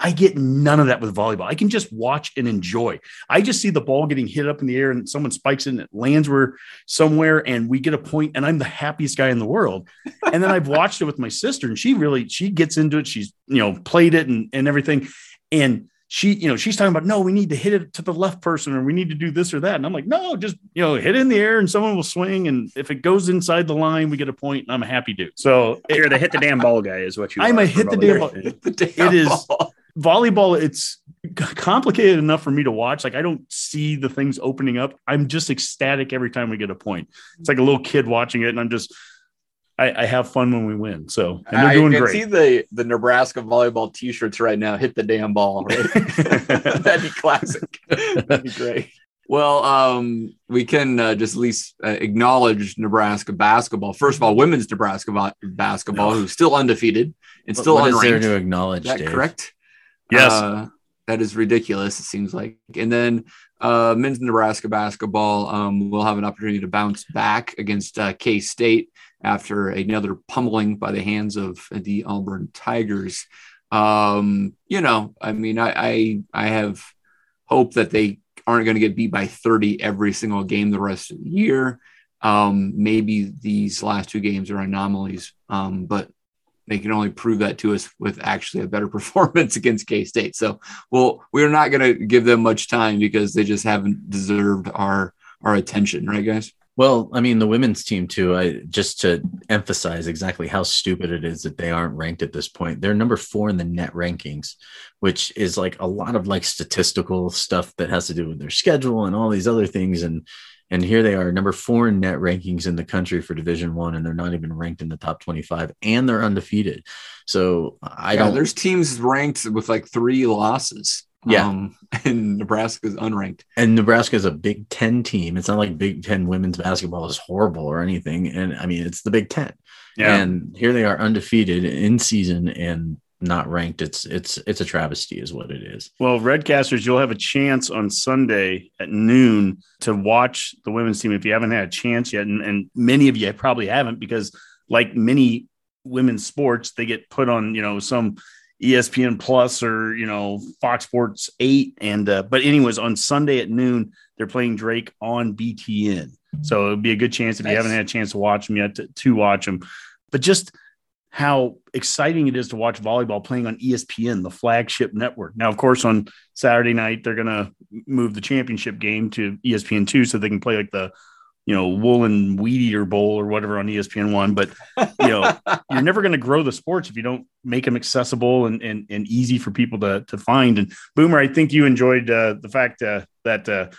I get none of that with volleyball. I can just watch and enjoy. I just see the ball getting hit up in the air and someone spikes it and it lands where somewhere and we get a point and I'm the happiest guy in the world. And then I've watched it with my sister and she really she gets into it. She's you know played it and, and everything. And she, you know, she's talking about no, we need to hit it to the left person or we need to do this or that. And I'm like, no, just you know, hit it in the air and someone will swing. And if it goes inside the line, we get a point and I'm a happy dude. So You're the hit the damn ball guy, is what you. I'm a hit the damn ball. The damn It is- ball. Volleyball it's complicated enough for me to watch like i don't see the things opening up i'm just ecstatic every time we get a point it's like a little kid watching it and i'm just i, I have fun when we win so and they're I doing can great see the the Nebraska volleyball T-shirts right now. Hit the damn ball. Right? That'd be classic. That'd be great. Well, um, we can uh, just at least uh, acknowledge Nebraska basketball. First of all, women's Nebraska vo- basketball, who's still undefeated and still unranked. what is there to acknowledge, Is that Dave? correct? Yes. Uh, that is ridiculous, it seems like. And then uh, men's Nebraska basketball um, will have an opportunity to bounce back against uh, K State after another pummeling by the hands of the Auburn Tigers. Um, you know, I mean, I, I, I have hope that they aren't going to get beat by 30 every single game the rest of the year. Um, maybe these last two games are anomalies, um, but they can only prove that to us with actually a better performance against K State. So, well, we're not going to give them much time because they just haven't deserved our our attention, right, guys? Well, I mean, the women's team too. I just to emphasize exactly how stupid it is that they aren't ranked at this point. They're number four in the net rankings, which is like a lot of like statistical stuff that has to do with their schedule and all these other things. And and here they are, number four in net rankings in the country for Division One, and they're not even ranked in the top twenty-five, and they're undefeated. So I yeah, don't. There's teams ranked with like three losses. Yeah. um, and is unranked. and Nebraska is a Big Ten team. It's not like Big Ten women's basketball is horrible or anything. And I mean, it's the Big Ten. yeah And here they are undefeated in season and not ranked. It's it's it's a travesty, is what it is. well redcasters you'll have a chance on sunday at noon to watch the women's team if you haven't had a chance yet and, and many of you probably haven't because like many women's sports they get put on you know some espn plus or you know fox sports 8 and uh, but anyways on sunday at noon they're playing drake on btn so it'd be a good chance if you haven't had a chance to watch them yet to, to watch them but just how exciting it is to watch volleyball playing on ESPN, the flagship network. Now, of course, on Saturday night, they're going to move the championship game to E ESPN two so they can play like the, you know, Poulan weed eater bowl or whatever on ESPN one. But, you know, you're never going to grow the sports if you don't make them accessible and, and, and easy for people to, to find. And Boomer, I think you enjoyed uh, the fact uh, that, uh,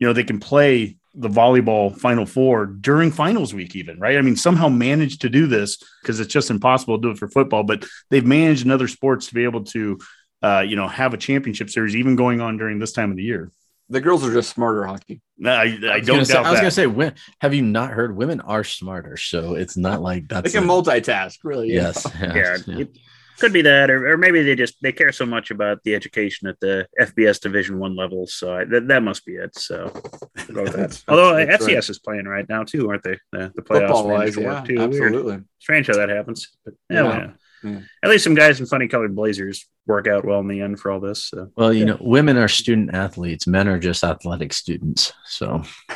you know, they can play the volleyball final four during finals week even right i mean somehow managed to do this because it's just impossible to do it for football but they've managed in other sports to be able to uh, you know have a championship series even going on during this time of the year The girls are just smarter Honky. No, i, I, I don't gonna say, doubt I was that gonna say, when, have you not heard? Women are smarter, so it's not like They that's can a- multitask, really. yes, Yeah, yes, yeah. it- Could be that, or, or maybe they just they care so much about the education at the FBS Division One level. So I, that, that must be it. So we'll go with that. That's- Although that's FCS right. is playing right now too, aren't they? The, the playoffs Football wise, yeah, work too. Weird. absolutely. Strange how that happens. But yeah, Yeah. well, Yeah. at least some guys in funny colored blazers work out well in the end for all this. So. Well, you know, women are student athletes, men are just athletic students. So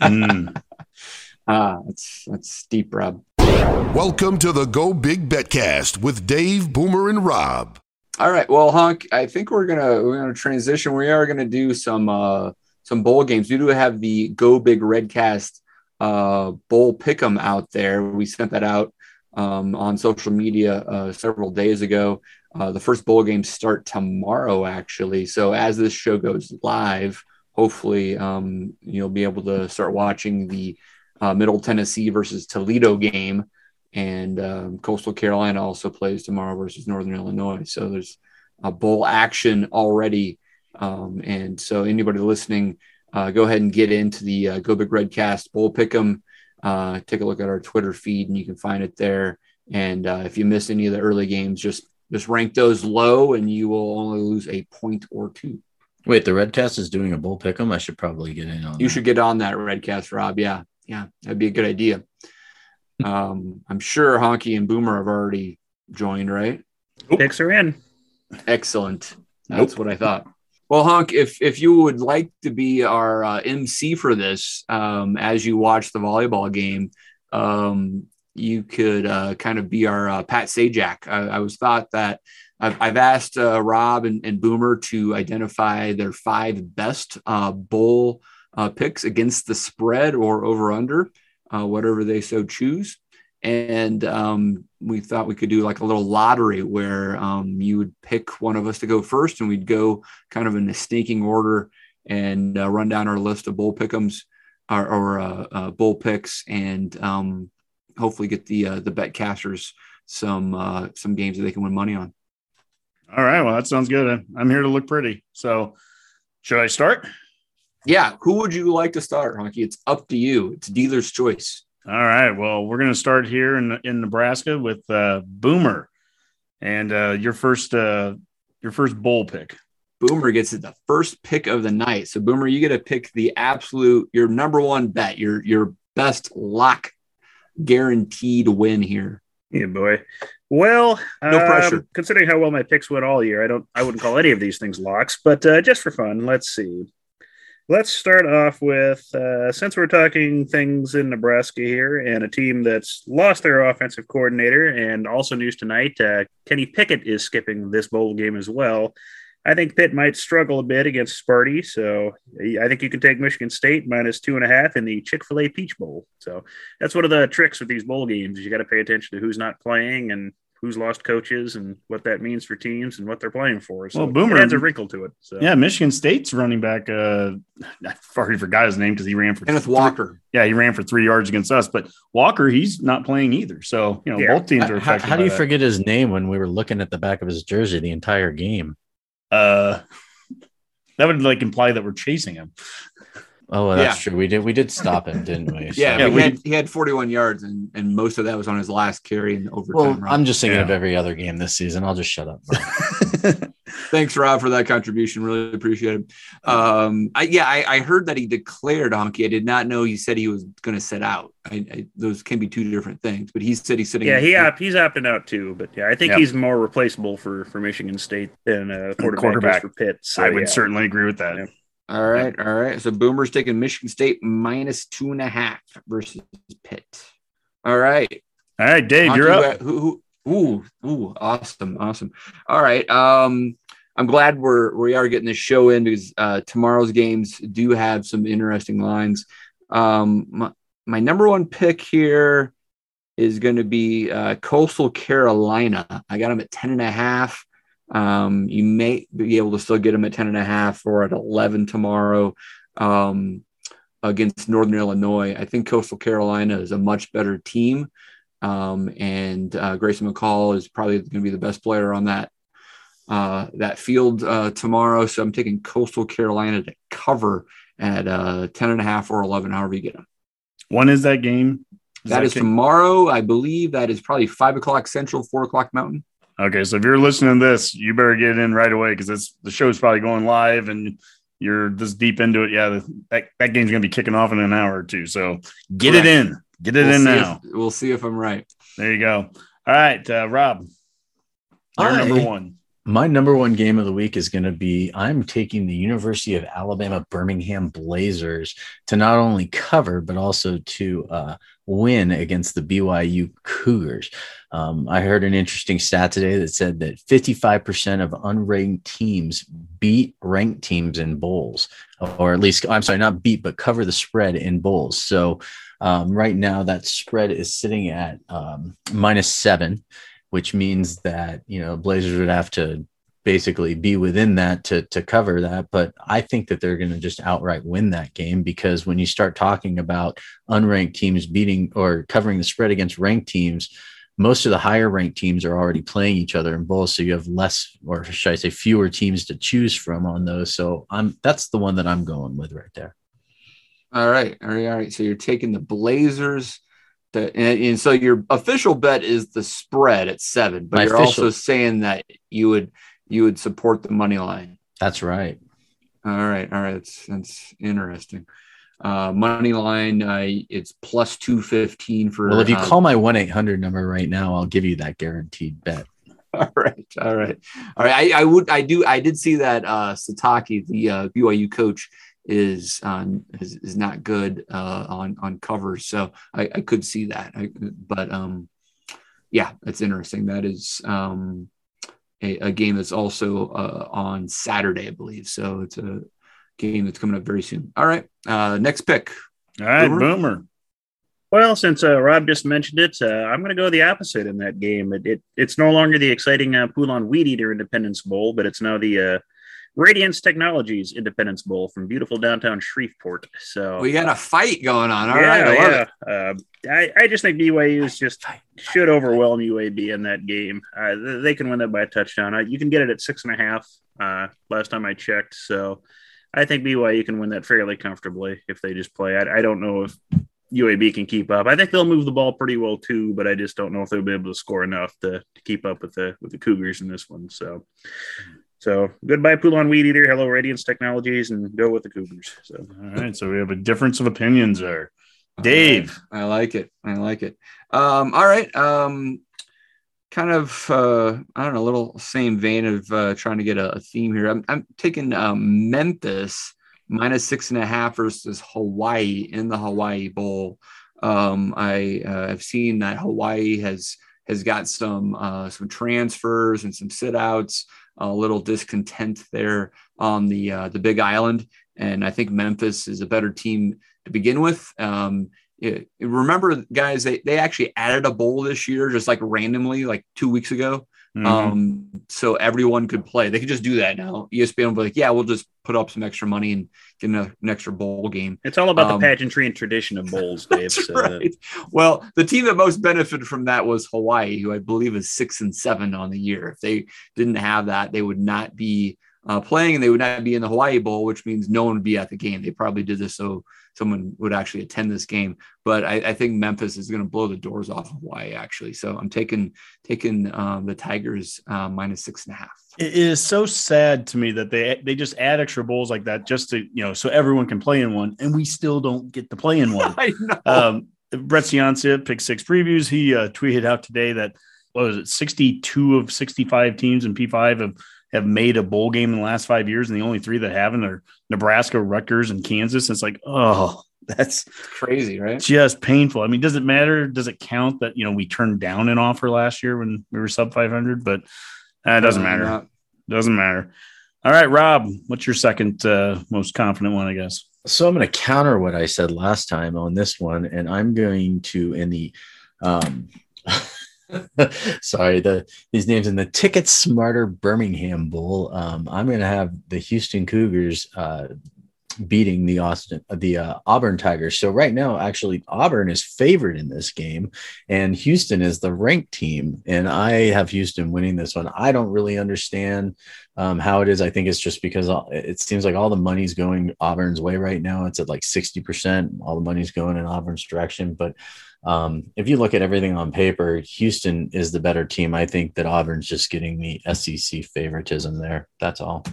Mm. Ah, that's that's steep, Rob. Welcome to the Go Big Betcast with Dave, Boomer, and Rob. All right. Well, Hunk, I think we're gonna we're gonna transition. We are gonna do some uh some bowl games. We do have the Go Big Redcast uh bowl pick'em out there. We sent that out um, on social media uh, several days ago. Uh, the first bowl games start tomorrow, actually. So as this show goes live, hopefully um, you'll be able to start watching the uh, Middle Tennessee versus Toledo game. And um, Coastal Carolina also plays tomorrow versus Northern Illinois. So there's a bowl action already. Um, and so anybody listening, uh, go ahead and get into the uh, Go Big Redcast Bowl Pick'em. Uh, take a look at our Twitter feed, and you can find it there. And uh, if you miss any of the early games, just just rank those low, and you will only lose a point or two. wait, the Redcast is doing a bull pick'em. I should probably get in on. You that. should get on that Redcast, Rob. Yeah, yeah, that'd be a good idea. Um, I'm sure Honky and Boomer have already joined, right? Picks are in. Excellent. That's what I thought. Well, Honk, if if you would like to be our uh, MC for this, um, as you watch the volleyball game, um, you could uh, kind of be our uh, Pat Sajak. I, I was thought that I've, I've asked uh, Rob and, and Boomer to identify their five best uh, bowl uh, picks against the spread or over under, uh, whatever they so choose. And um, we thought we could do like a little lottery where um, you would pick one of us to go first, and we'd go kind of in a sneaking order and uh, run down our list of bull pickums or, or uh, uh, bowl picks, and um, hopefully get the uh, the bet casters some uh, some games that they can win money on. All right. Well, that sounds good. I'm here to look pretty. So, should I start? Yeah, who would you like to start, Honky? It's up to you. It's dealer's choice. All right. Well, we're going to start here in in Nebraska with uh, Boomer, and uh, your first uh, your first bowl pick. Boomer gets it the first pick of the night. So Boomer, you get to pick the absolute your number one bet, your your best lock guaranteed win here. Yeah, boy. Well, No um, pressure. Considering how well my picks went all year, I don't. I wouldn't call any of these things locks, but uh, just for fun, let's see. Let's start off with uh, since we're talking things in Nebraska here, and a team that's lost their offensive coordinator, and also news tonight, uh, Kenny Pickett is skipping this bowl game as well. I think Pitt might struggle a bit against Sparty, so I think you can take Michigan State minus two and a half in the Chick Fil A Peach Bowl. So that's one of the tricks with these bowl games. You got to pay attention to who's not playing and who's lost coaches and what that means for teams and what they're playing for. So Well, Boomer- adds a wrinkle to it. So Yeah, Michigan State's running back. Uh, I already forgot his name because he ran for Kenneth three- Walker. yeah, he ran for three yards against us. But Walker, he's not playing either. So you know, Yeah. both teams are How, affected. how do by you that. forget his name when we were looking at the back of his jersey the entire game? Uh, that would like imply that we're chasing him. Oh, well, that's true. We did we did stop him, didn't we? So- Yeah, Yeah, but he, we- had, he had 41 yards, and, and most of that was on his last carry in overtime. Well, Rob. I'm just thinking Yeah. of every other game this season. I'll just shut up. Thanks, Rob, for that contribution. Really appreciate it. Um, I, yeah, I, I heard that he declared Honky. I did not know he said he was going to sit out. I, I, those can be two different things, but he said he's sitting. yeah, he opt, he's opting out too. But yeah, I think Yep. he's more replaceable for for Michigan State than uh, quarterback, quarterback. for Pitt. So, I would yeah. certainly agree with that. All right, all right. So Boomer's taking Michigan State minus two and a half versus Pitt. All right, All right, Dave, you're up. Who, who, ooh, ooh, awesome, awesome. All right. Um, I'm glad we're we are getting this show in because uh, tomorrow's games do have some interesting lines. Um, my, my number one pick here is going to be uh, Coastal Carolina. I got them at 10 and a half. Um, you may be able to still get them at 10 and a half or at 11 tomorrow um, against Northern Illinois. I think Coastal Carolina is a much better team. Um, and uh, Grayson McCall is probably going to be the best player on that uh, that field uh, tomorrow. So I'm taking Coastal Carolina to cover at uh, 10 and a half or 11, however you get them. When is that game? that is kick- tomorrow. I believe that is probably five o'clock central, four o'clock mountain. Okay, so if you're listening to this, you better get in right away because it's the show's probably going live and you're this deep into it. Yeah, the, that that game's gonna be kicking off in an hour or two. So get Correct. it in, get it We'll in now. If, we'll see if I'm right. There you go. All right, uh, Rob, you're I- number one. My number one game of the week is going to be I'm taking the University of Alabama Birmingham Blazers to not only cover, but also to uh, win against the BYU Cougars. Um, I heard an interesting stat today that said that 55% of unranked teams beat ranked teams in bowls, or at least, I'm sorry, not beat, but cover the spread in bowls. So um, right now, that spread is sitting at um, minus seven which means that you know Blazers would have to basically be within that to to cover that. But I think that they're going to just outright win that game because when you start talking about unranked teams beating or covering the spread against ranked teams, most of the higher ranked teams are already playing each other in bowls, so you have less, or should I say, fewer teams to choose from on those. So I'm that's the one that I'm going with right there. All right, all right, all right. So you're taking the Blazers. To, and, and so your official bet is the spread at seven, but My you're official- also saying that you would you would support the money line. That's right. All right, all right. That's that's interesting. Uh, money line, uh, it's plus two fifteen for. Well, if you uh, call my one eight hundred number right now, I'll give you that guaranteed bet. All right, all right, all right. I, I would, I do, I did see that uh, Sitake, the uh, BYU coach, is on is, is not good uh, on on covers, so I, I could see that. I, but um, yeah, that's interesting. That is um, a, a game that's also uh, on Saturday, I believe. So it's a game that's coming up very soon. All right, uh, next pick. All right, Boomer? Boomer. Well, since uh, Rob just mentioned it, uh, I'm going to go the opposite in that game. It, it it's no longer the exciting uh, Poulan Weed Eater Independence Bowl, but it's now the uh, Radiance Technologies Independence Bowl from beautiful downtown Shreveport. So We got a fight going on. All yeah, right, I yeah. Uh, I, I just think BYU is just should overwhelm UAB in that game. Uh, they can win that by a touchdown. Uh, you can get it at six and a half. Uh, last time I checked, so I think BYU can win that fairly comfortably if they just play. I, I don't know if UAB can keep up. I think they'll move the ball pretty well too, but I just don't know if they'll be able to score enough to, to keep up with the with the Cougars in this one. So. So goodbye, Poulan Weed Eater. Hello, Radiance Technologies, and go with the Cougars. So All right, so we have a difference of opinions there. Dave. I like it. I like it. Um, all right. Um, kind of, uh, I don't know, a little same vein of uh, trying to get a, a theme here. I'm, I'm taking um, Memphis minus six and a half versus Hawaii in the Hawaii Bowl. Um, I uh, have seen that Hawaii has has got some uh, some transfers and some sit outs, a little discontent there on the uh, the Big Island, and I think Memphis is a better team to begin with. Um, it- remember, guys, they, they actually added a bowl this year, just like randomly, like two weeks ago. Mhm. Um, so everyone could play. They could just do that now. ESPN will be like, yeah, we'll just put up some extra money and get an, an extra bowl game. it's all about Um, the pageantry and tradition of bowls, Dave. So right. Well, the team that most benefited from that was Hawaii, who I believe is six and seven on the year. If they didn't have that, they would not be uh, playing and they would not be in the Hawaii Bowl, which means no one would be at the game. They probably did this so someone would actually attend this game. But I, I think Memphis is going to blow the doors off Hawaii, actually. So I'm taking taking um, the Tigers uh, minus six and a half. It is so sad to me that they they just add extra bowls like that just to you know so everyone can play in one, and we still don't get to play in one. I know. um, Brett Ciancia, Pick Six Previews, he uh, tweeted out today that what was it, 62 of 65 teams in P5 have have made a bowl game in the last five years, and the only three that haven't are Nebraska, Rutgers, and Kansas. It's like, oh, that's Crazy, right? just painful. I mean, does it matter? Does it count that you know we turned down an offer last year when we were sub 500? But uh, it doesn't matter. not- Doesn't matter. All right, Rob, what's your second uh, most confident one? I guess. So I'm going to counter what I said last time on this one, and I'm going to in the um sorry the these names in the TicketSmarter Birmingham Bowl. Um, I'm going to have the Houston Cougars uh, beating the Austin, the uh, Auburn Tigers. So right now, actually, Auburn is favored in this game, and Houston is the ranked team. And I have Houston winning this one. I don't really understand um, how it is. I think it's just because it seems like all the money's going Auburn's way right now. It's at like sixty percent. All the money's going in Auburn's direction, but. Um, if you look at everything on paper, Houston is the better team. I think that Auburn's just getting the SEC favoritism there. That's all.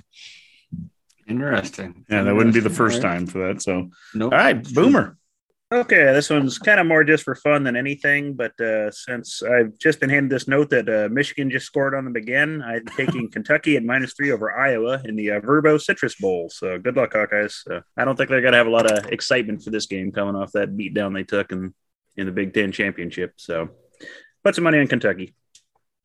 Interesting. Yeah, that wouldn't be the first All right. time for that. So, Nope. all right, Boomer. Okay, this one's kind of more just for fun than anything. But uh, since I've just been handed this note that uh, Michigan just scored on them again, I'm taking Kentucky at minus three over Iowa in the uh, Vrbo Citrus Bowl. So good luck, Hawkeyes. Uh, I don't think they're going to have a lot of excitement for this game coming off that beatdown they took in, in the Big Ten championship. So put some money on Kentucky.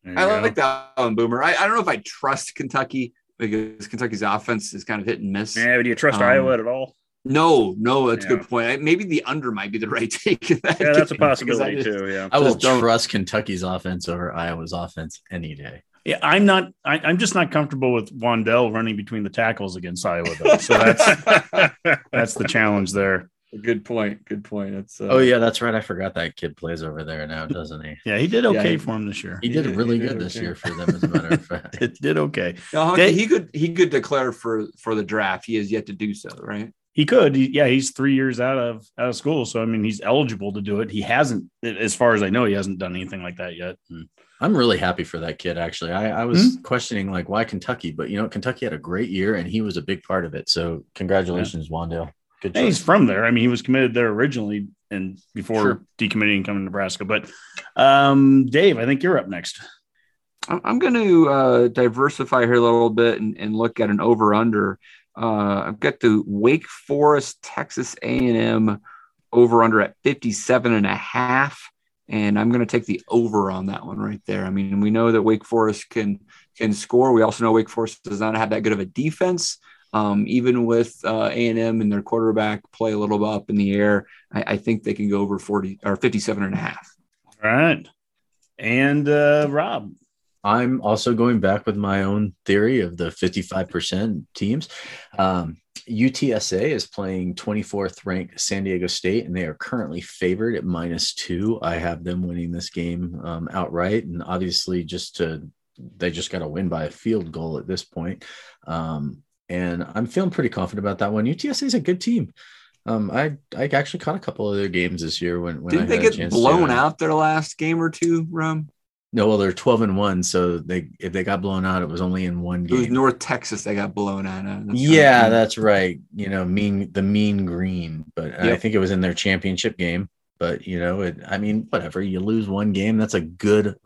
I go. like that one, Boomer. I, I don't know if I trust Kentucky because Kentucky's offense is kind of hit and miss. Yeah, but do you trust Um, Iowa at all? No, no, that's a good point. I- Maybe the under might be the right take. that Yeah, that's a game, because I possibility just- too. Yeah. I will don't- trust Kentucky's offense over Iowa's offense any day. Yeah, I'm not. I, I'm just not comfortable with Wan'Dale running between the tackles against Iowa, though. So that's that's the challenge there. Good point. Good point. It's uh, Oh yeah, that's right. I forgot that kid plays over there now, doesn't he? Yeah, he did okay he- for him this year. He He did did- really he did good this year for them, as a matter of fact. It did okay. No, Hunky, They- he could he could declare for for the draft. He has yet to do so, right? He could. Yeah, he's three years out of out of school, so I mean, he's eligible to do it. He hasn't, as far as I know, he hasn't done anything like that yet. And I'm really happy for that kid. Actually, I, I was questioning like why Kentucky, but you know Kentucky had a great year and he was a big part of it. So congratulations, Wan'Dale. Good And he's from there. I mean, he was committed there originally, and before Sure. decommitting and coming to Nebraska. But um, Dave, I think you're up next. I'm, I'm going to uh, diversify here a little bit and, and look at an over under. Uh, I've got the Wake Forest Texas A&M over under at 57 and a half. And I'm going to take the over on that one right there. I mean, we know that Wake Forest can can score. We also know Wake Forest does not have that good of a defense. Um, even with uh, A&M and their quarterback play a little bit up in the air, I, I think they can go over 40 or 57 and a half. All right. And uh, Rob, I'm also going back with my own theory of the 55% teams. Um, UTSA is playing 24th ranked San Diego State, and they are currently favored at minus two. I have them winning this game um, outright, and obviously, just to they just got to win by a field goal at this point. Um, and I'm feeling pretty confident about that one. UTSA is a good team. Um, I I actually caught a couple of their games this year when when Didn't they get blown to, uh, out their last game or two, Rum? No, well, they're 12 and one, so they if they got blown out, it was only in one game. It was. North Texas they got blown out. That's yeah, right. that's right. You know, mean the mean green, but I think it was in their championship game. But you know, it, I mean, whatever. You lose one game, that's a good,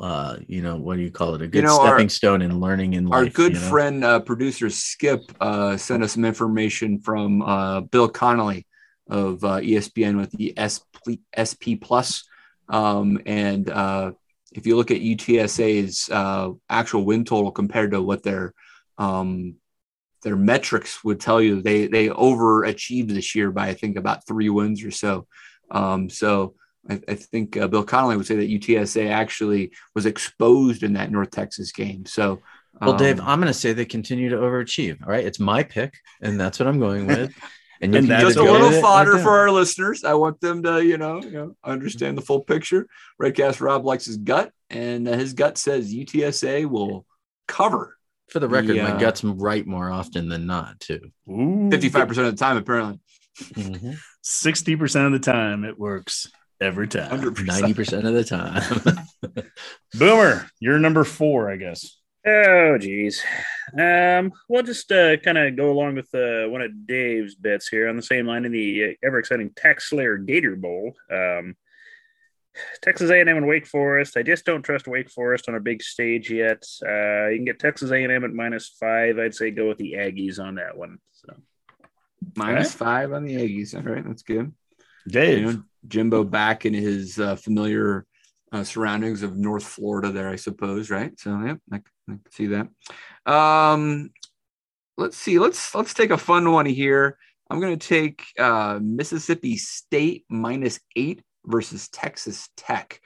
uh, you know, what do you call it? A good know, our- stepping stone in learning in life. Our good you know? friend, uh, producer Skip, uh, sent us some information from uh, Bill Connolly of uh, ESPN with the SP, SP Plus. Um, and uh, if you look at UTSA's uh, actual win total compared to what their um, their metrics would tell you, they they overachieved this year by I think about three wins or so. Um, so I, I think uh, Bill Connolly would say that UTSA actually was exposed in that North Texas game. So. Well, Dave, um, I'm going to say they continue to overachieve. All right, it's my pick, and that's what I'm going with. And, you And can just a little with it or fodder for our listeners. I want them to, you know, you know, understand the full picture. Redcast Rob likes his gut, and uh, his gut says UTSA will cover For the record, Yeah. my gut's right more often than not, too. Ooh, fifty-five percent of the time. Apparently, Mhm. 60% of the time, it works every time. hundred Ninety percent. percent of the time. Boomer, you're number four, I guess. Oh, geez. Um, we'll just uh, kind of go along with uh, one of Dave's bets here on the same line in the uh, ever exciting TaxSlayer Gator Bowl. Um, Texas A&M and Wake Forest. I just don't trust Wake Forest on a big stage yet. Uh, you can get Texas A&M at minus five. I'd say go with the Aggies on that one. So Minus five on the Aggies. All right, that's good. Dave. You know, Jimbo back in his uh, familiar uh, surroundings of North Florida there, I suppose, right? So yeah, I can see that. Um, let's see. Let's let's take a fun one here. I'm going to take uh, Mississippi State minus eight versus Texas Tech.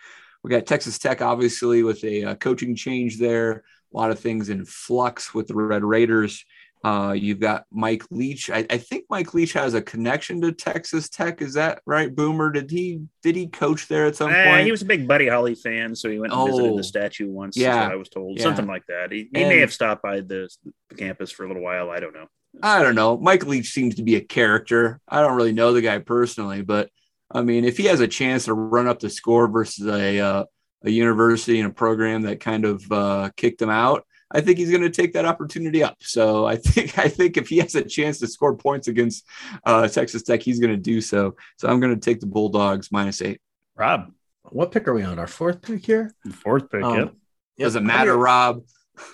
We got Texas Tech, obviously, with a uh, coaching change there. A lot of things in flux with the Red Raiders. Uh, you've got Mike Leach. I, I think Mike Leach has a connection to Texas Tech. Is that right, Boomer? Did he did he coach there at some Eh, point? he was a big Buddy Holly fan, so he went and visited Oh. the statue once. Yeah, Yeah. I was told Yeah. something like that. He, he And- may have stopped by the, the campus for a little while. I don't know. I don't know. Mike Leach seems to be a character. I don't really know the guy personally, but I mean, if he has a chance to run up the score versus a uh, a university and a program that kind of uh, kicked him out, I think he's going to take that opportunity up. So I think I think if he has a chance to score points against uh, Texas Tech, he's going to do so. So I'm going to take the Bulldogs minus eight. Rob, What pick are we on? Our fourth pick here? fourth pick. Um, yep. Doesn't matter, Rob.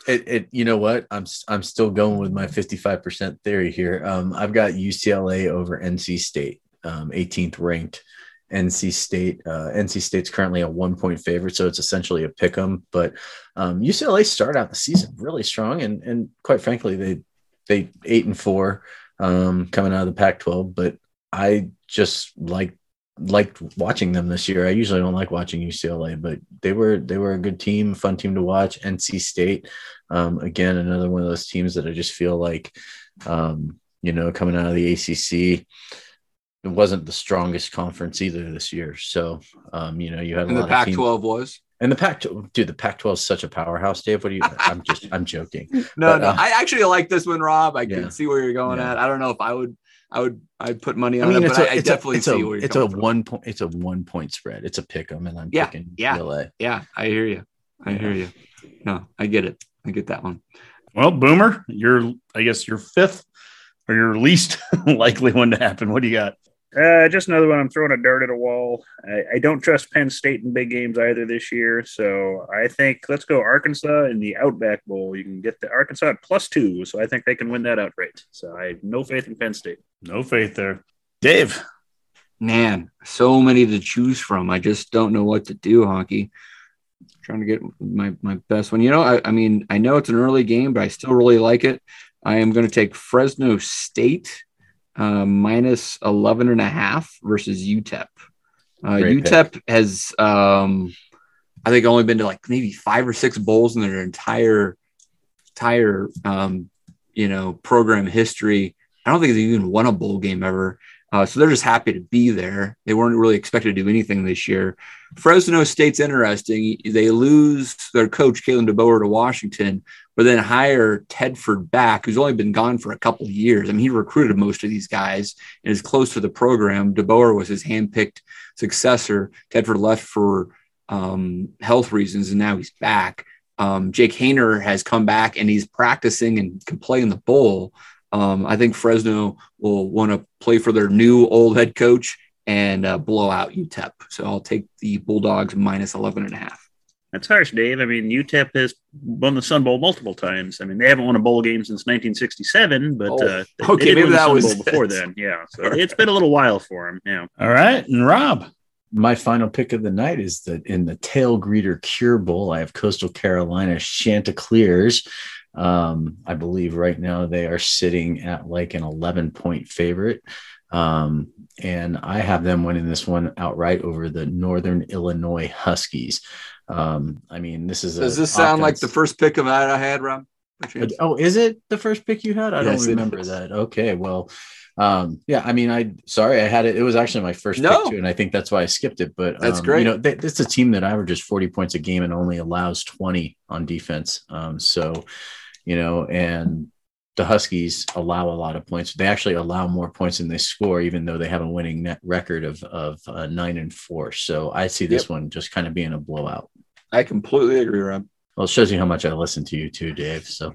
It, it you know what I'm s- I'm still going with my 55% theory here. Um, I've got UCLA over NC State, um, 18th ranked. NC State, uh, NC State's currently a one point favorite, so it's essentially a pick 'em. But um, UCLA started out the season really strong, and and quite frankly, they they eight and four um, coming out of the Pac-12. But I just like liked watching them this year. I usually don't like watching UCLA, but they were they were a good team, fun team to watch. NC State, um, again, another one of those teams that I just feel like, um, you know, coming out of the ACC, it wasn't the strongest conference either this year. So, um, you know, you had a And the lot of teams. Pac-12 was. And the Pac, dude, the Pac-12 is such a powerhouse. Dave, what do you? I'm just, I'm joking. No, But, no, uh, I actually like this one, Rob. I Yeah. can see where you're going Yeah. at. I don't know if I would, I would, I'd put money I on mean, it, it's but a, I, I definitely a, see a, where you're it's a from. one point, it's a one point spread. It's a pick 'em, and I'm Yeah, picking yeah. UCLA. Yeah, I hear you. I Yeah. hear you. No, I get it. I get that one. Well, Boomer, you're I guess your fifth or your least likely one to happen. What do you got? Uh, just another one. I'm throwing a dart at a wall. I, I don't trust Penn State in big games either this year. So I think let's go Arkansas in the Outback Bowl. You can get the Arkansas at plus two. So I think they can win that outright. So I have no faith in Penn State. No faith there. Dave. Man, so many to choose from. I just don't know what to do, Honky. Trying to get my, my best one. You know, I, I mean, I know it's an early game, but I still really like it. I am going to take Fresno State uh, minus 11 and a half versus UTEP. Uh, Great pick. UTEP has, um, I think, only been to like maybe five or six bowls in their entire, entire, um, you know, program history. I don't think they've even won a bowl game ever. Uh, so they're just happy to be there. They weren't really expected to do anything this year. Fresno State's interesting. They lose their coach, Kalen DeBoer, to Washington, but then hire Tedford back, who's only been gone for a couple of years. I mean, he recruited most of these guys and is close to the program. DeBoer was his handpicked successor. Tedford left for um, health reasons, and now he's back. Um, Jake Haener has come back and he's practicing and can play in the bowl. Um, I think Fresno will want to play for their new old head coach and uh, blow out UTEP. So I'll take the Bulldogs minus 11 and a half. That's harsh, Dave. I mean, UTEP has won the Sun Bowl multiple times. I mean, they haven't won a bowl game since 1967, but Oh, uh, they, okay, they did maybe win the that Sun was Bowl before then. Yeah, so it's been a little while for them. Yeah. All right. And Rob. My final pick of the night is that in the Tailgreeter Cure Bowl, I have Coastal Carolina Chanticleers. Um, I believe right now they are sitting at like an 11 point favorite. Um, and I have them winning this one outright over the Northern Illinois Huskies. Um, I mean, this is Does this sound like the first pick of that I had, Rob? Oh, is it the first pick you had? I Yes, don't remember that. Okay, well, um, yeah. I mean, I sorry, I had it. It was actually my first No. pick too, and I think that's why I skipped it. But That's um, great. You know, th- it's a team that averages forty points a game and only allows twenty on defense. Um, so, you know, and the Huskies allow a lot of points. They actually allow more points than they score, even though they have a winning net record of of uh, nine and four. So I see this Yep. one just kind of being a blowout. I completely agree, Rob. Well, it shows you how much I listen to you too, Dave. So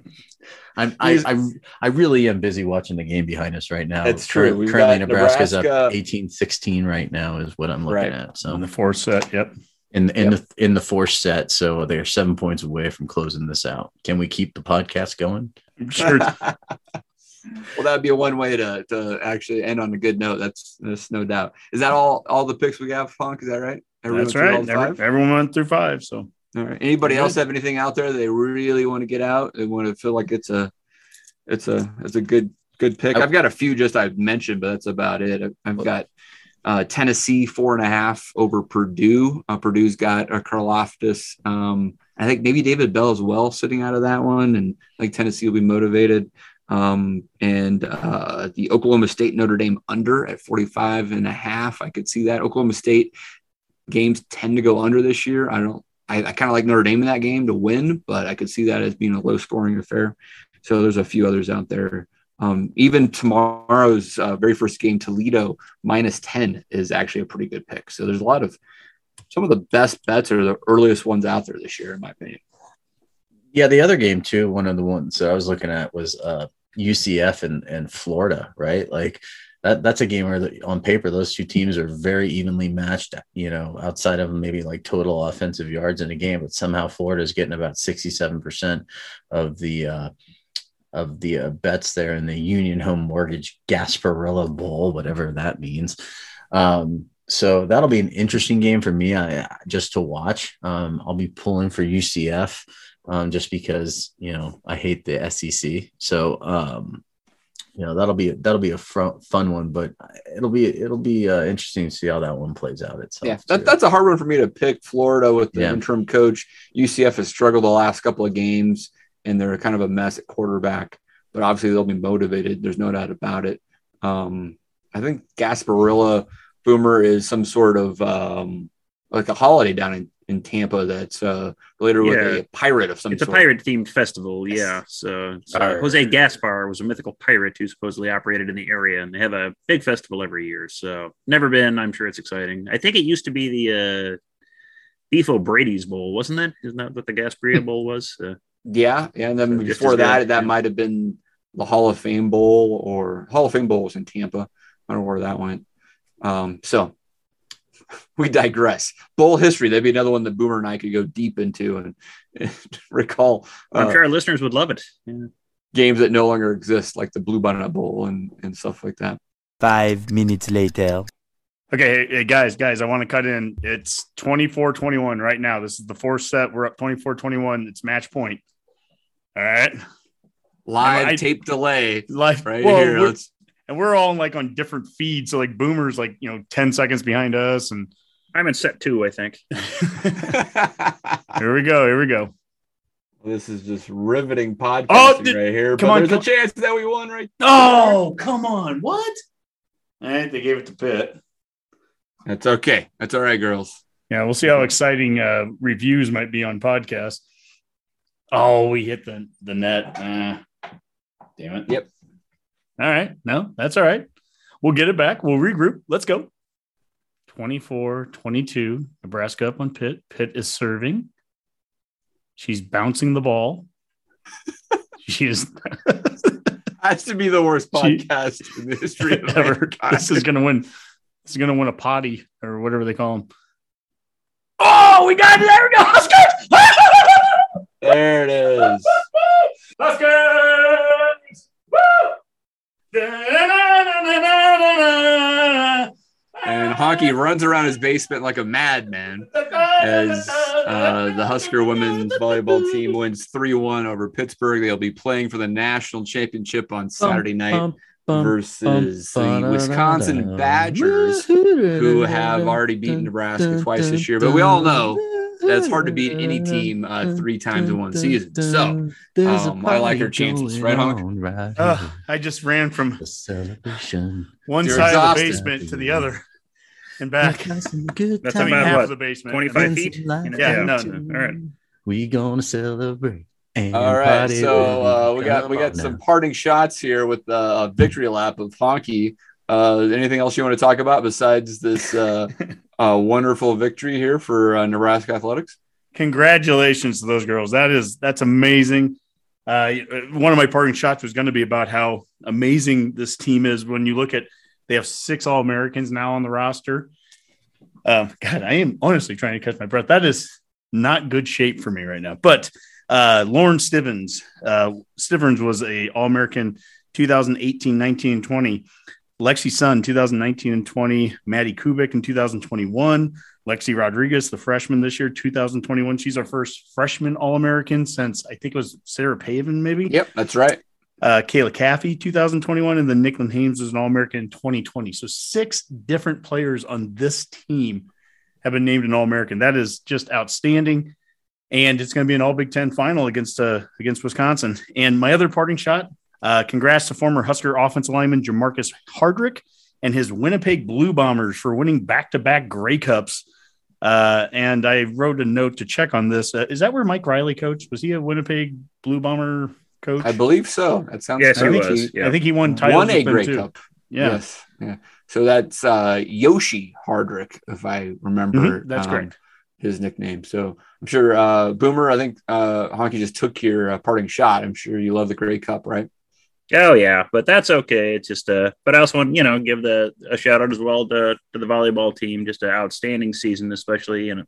I'm, I, I, I really am busy watching the game behind us right now. It's true. We've currently, Nebraska's Nebraska- up 18 16 right now, is what I'm looking Right. at. On So the fourth set. Yep. In, in, Yep. the, in the fourth set. So they're seven points away from closing this out. Can we keep the podcast going? Sure. well, that'd be a one way to, to actually end on a good note. That's that's no doubt. Is that all all the picks we have, Funk? Is that right? Everyone That's through all right. the Every- five? everyone went through five. So All right. Anybody Good. else have anything out there they really want to get out? They want to feel like it's a it's a it's a good good pick. I- I've got a few just I've mentioned, but that's about it. I've- I've got uh, Tennessee four and a half over Purdue. Uh, Purdue's got a Karlaftis. Um, I think maybe David Bell as well sitting out of that one, and like Tennessee will be motivated. Um, and uh, the Oklahoma State Notre Dame under at 45 and a half. I could see that. Oklahoma State games tend to go under this year. I don't, I, I kind of like Notre Dame in that game to win, but I could see that as being a low scoring affair. So there's a few others out there. Um, even tomorrow's uh, very first game, Toledo minus 10 is actually a pretty good pick. So there's a lot of some of the best bets are the earliest ones out there this year, in my opinion. Yeah, the other game too. One of the ones that I was looking at was uh, UCF and and Florida, right? Like that that's a game where the, on paper those two teams are very evenly matched. You know, outside of maybe like total offensive yards in a game, but somehow Florida is getting about sixty seven percent of the. Uh, of the uh, bets there in the Union Home Mortgage Gasparilla Bowl, whatever that means. Um, so that'll be an interesting game for me I, just to watch. Um, I'll be pulling for UCF um, just because you know I hate the SEC. So um, you know that'll be that'll be a fun, fun one, but it'll be it'll be uh, interesting to see how that one plays out itself. Yeah, that, that's a hard one for me to pick. Florida with the Yeah. interim coach. UCF has struggled the last couple of games, and they're kind of a mess at quarterback. But obviously, they'll be motivated. There's no doubt about it. Um, I think Gasparilla Boomer is some sort of um, like a holiday down in, in Tampa that's uh, related with Yeah. a pirate of some It's a pirate themed festival, yeah. So, so. Jose Gaspar was a mythical pirate who supposedly operated in the area, and they have a big festival every year. So, never been. I'm sure it's exciting. I think it used to be the uh, Beef O'Brady's Bowl, wasn't that? Isn't that what the Gasparilla Bowl was? Uh, Yeah, yeah, and then So before that, that might have been the Hall of Fame Bowl or Hall of Fame Bowl was in Tampa. I don't know where that went. Um, so we digress. Bowl history. That'd be another one that Boomer and I could go deep into and, and recall I'm uh, sure our listeners would love it. Yeah. games that no longer exist, like the Bluebonnet Bowl and and stuff like that. Five minutes later. Okay, hey, hey, guys, guys, I want to cut in. It's 24 21 right now. This is the fourth set. We're up 24 21. It's match point. All right. Live I- tape delay Live right well, here. we're- and we're all like on different feeds. So like Boomer's like, you know, 10 seconds behind us. And I'm in set two, I think. here we go. Here we go. this is just riveting podcasting Oh, did- right here. come but on, there's come- a chance that we won right. Oh, come on. What? All right. They gave it to Pitt. That's okay. That's all right, girls. Yeah, we'll see how exciting uh, reviews might be on podcasts. Oh, we hit the the net. Ah, damn it. Yep. All right. No, that's all right. We'll get it back. We'll regroup. Let's go. 24 22. Nebraska up on Pitt. Pitt is serving. She's bouncing the ball. she is Has to be the worst She- podcast in the history of ever. This is going to win. This is going to win a potty or whatever they call them. Oh, we got it. There we go. Huskers. There it is. Huskers! Woo! And Honky runs around his basement like a madman as uh, the Husker women's volleyball team wins 3 1 over Pittsburgh. They'll be playing for the national championship on Saturday night versus the Wisconsin Badgers, who have already beaten Nebraska twice this year. But we all know that it's hard to beat any team uh, three times in one season. So um, I like her chances, right, Hunk? Ugh, I just ran from The celebration. one You're side of the basement to the other and back. That's about half what, of the basement. 25 feet? You Yeah, no, no. All right. We gonna celebrate. And All right, so uh, we got we got on some now. parting shots here with the uh, victory lap of Honky. Uh, anything else you want to talk about besides this uh, uh, wonderful victory here for uh, Nebraska athletics? Congratulations to those girls. That is that's amazing. Uh, one of my parting shots was going to be about how amazing this team is when you look at they have six All Americans now on the roster. Um, God, I am honestly trying to catch my breath. That is not good shape for me right now. But uh, Lauren Stivrins, uh, Stivrins was a All American 2018, 19, and 20. Lexi Sun 2019 and 20. Madi Kubik in 2021. Lexi Rodriguez, the freshman this year, 2021. She's our first freshman All American since I think it was Sarah Pavan, maybe. Yep, that's right. Uh, Kayla Caffey, 2021, and then Nicklin Hames was an All American in 2020. So six different players on this team have been named an All American. That is just outstanding. And it's going to be an All Big Ten final against uh, against Wisconsin. And my other parting shot, Uh, congrats to former Husker offensive lineman Jermarcus Hardrick and his Winnipeg Blue Bombers for winning back-to-back Grey Cups. Uh, and I wrote a note to check on this. Uh, is that where Mike Riley coached? Was he a Winnipeg Blue Bomber coach? I believe so. That sounds. Yes, I think was. Yeah. I think he won titles. won a Grey too. Cup. Yeah, Yes. Yeah. So that's uh, Yoshi Hardrick, if I remember. Mhm, that's um, correct. His nickname. So I'm sure uh, Boomer. I think uh, Honky just took your uh, parting shot. I'm sure you love the Grey Cup, right? Oh yeah, but that's okay. It's just uh but I also want you know give the a shout out as well to, to the volleyball team. Just an outstanding season, especially you know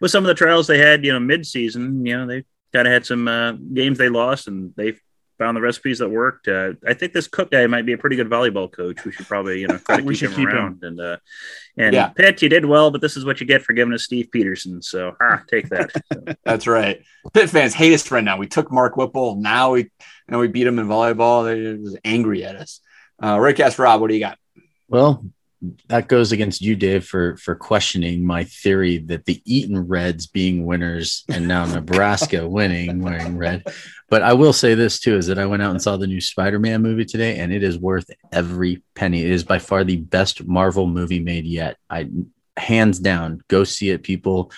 with some of the trials they had. You know mid season, you know they kind of had some uh, games they lost, and they found the recipes that worked. Uh, I think this Cook guy might be a pretty good volleyball coach. We should probably you know try to We keep should him keep him. around. And uh, and Yeah. Pitt, you did well, but this is what you get for giving us Steve Peterson. So ah, take that. That's right. Pitt fans hate us right now. We took Mark Whipple. Now we now we beat him in volleyball. They're just angry at us. Uh, Redcast Rob, what do you got? Well, that goes against you, Dave, for for questioning my theory that the Eaton Reds being winners and now Nebraska winning wearing red. But I will say this too: is that I went out and saw the new Spider-Man movie today, and it is worth every penny. It is by far the best Marvel movie made yet. I hands down, go see it, people.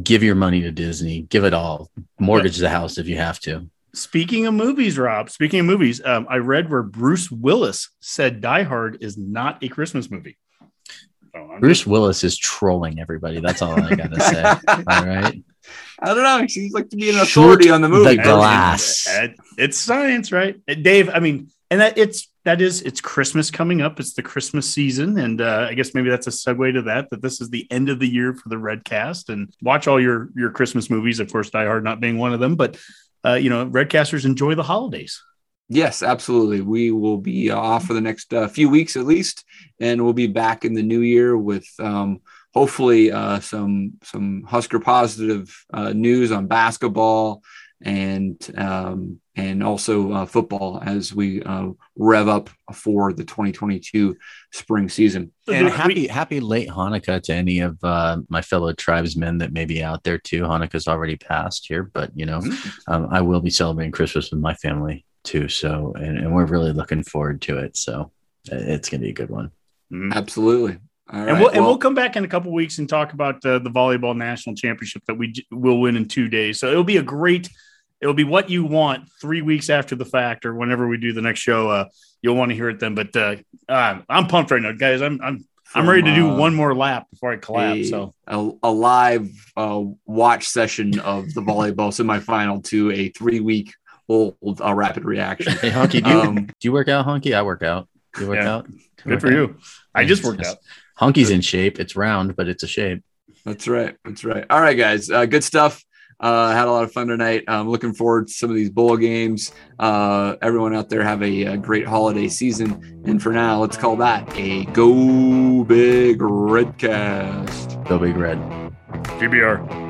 Give your money to Disney. Give it all. Mortgage the house if you have to. Speaking of movies, Rob. Speaking of movies, um, I read where Bruce Willis said Die Hard is not a Christmas movie. So I'm Bruce Willis is trolling everybody. That's all I gotta say. all right. I don't know. He seems like to be an Shoot authority on the movie. the glass. Uh, It's science, right, Uh, Dave? I mean, and that it's that is it's Christmas coming up. It's the Christmas season, and uh, I guess maybe that's a segue to that. That this is the end of the year for the Red Cast, and watch all your your Christmas movies. Of course, Die Hard not being one of them, but uh, you know, Redcasters enjoy the holidays. Yes, absolutely. We will be off for the next uh, few weeks at least, and we'll be back in the new year with um, hopefully uh, some some Husker positive uh, news on basketball and um, and also uh, football as we uh, rev up for the 2022 spring season. And happy happy late Hanukkah to any of uh, my fellow tribesmen that may be out there too. Hanukkah's already passed here, but you know, um, I will be celebrating Christmas with my family too. So, and, and we're really looking forward to it. So, it's gonna be a good one. Absolutely. All right. and we'll and well- we'll come back in a couple weeks and talk about uh, the volleyball national championship that we j- will win in two days. So it'll be a great. It'll be what you want three weeks after the fact, or whenever we do the next show. Uh, you'll want to hear it then. But uh, uh, I'm pumped right now, guys. I'm I'm I'm ready to do uh, one more lap before I collapse. a, So a, a live uh, watch session of the volleyball semifinal to a three week old uh, rapid reaction. Hey, Honky, do you, Um, do you work out, Honky? I work out. Do you work Yeah. out? good for you. I just worked out. Honky's in shape. It's round, but it's a shape. That's right. That's right. All right, guys. Uh, good stuff. Uh, had a lot of fun tonight. I'm looking forward to some of these bowl games. Uh, everyone out there have a, a great holiday season. And for now, let's call that a Go Big Redcast. Go big red. GBR.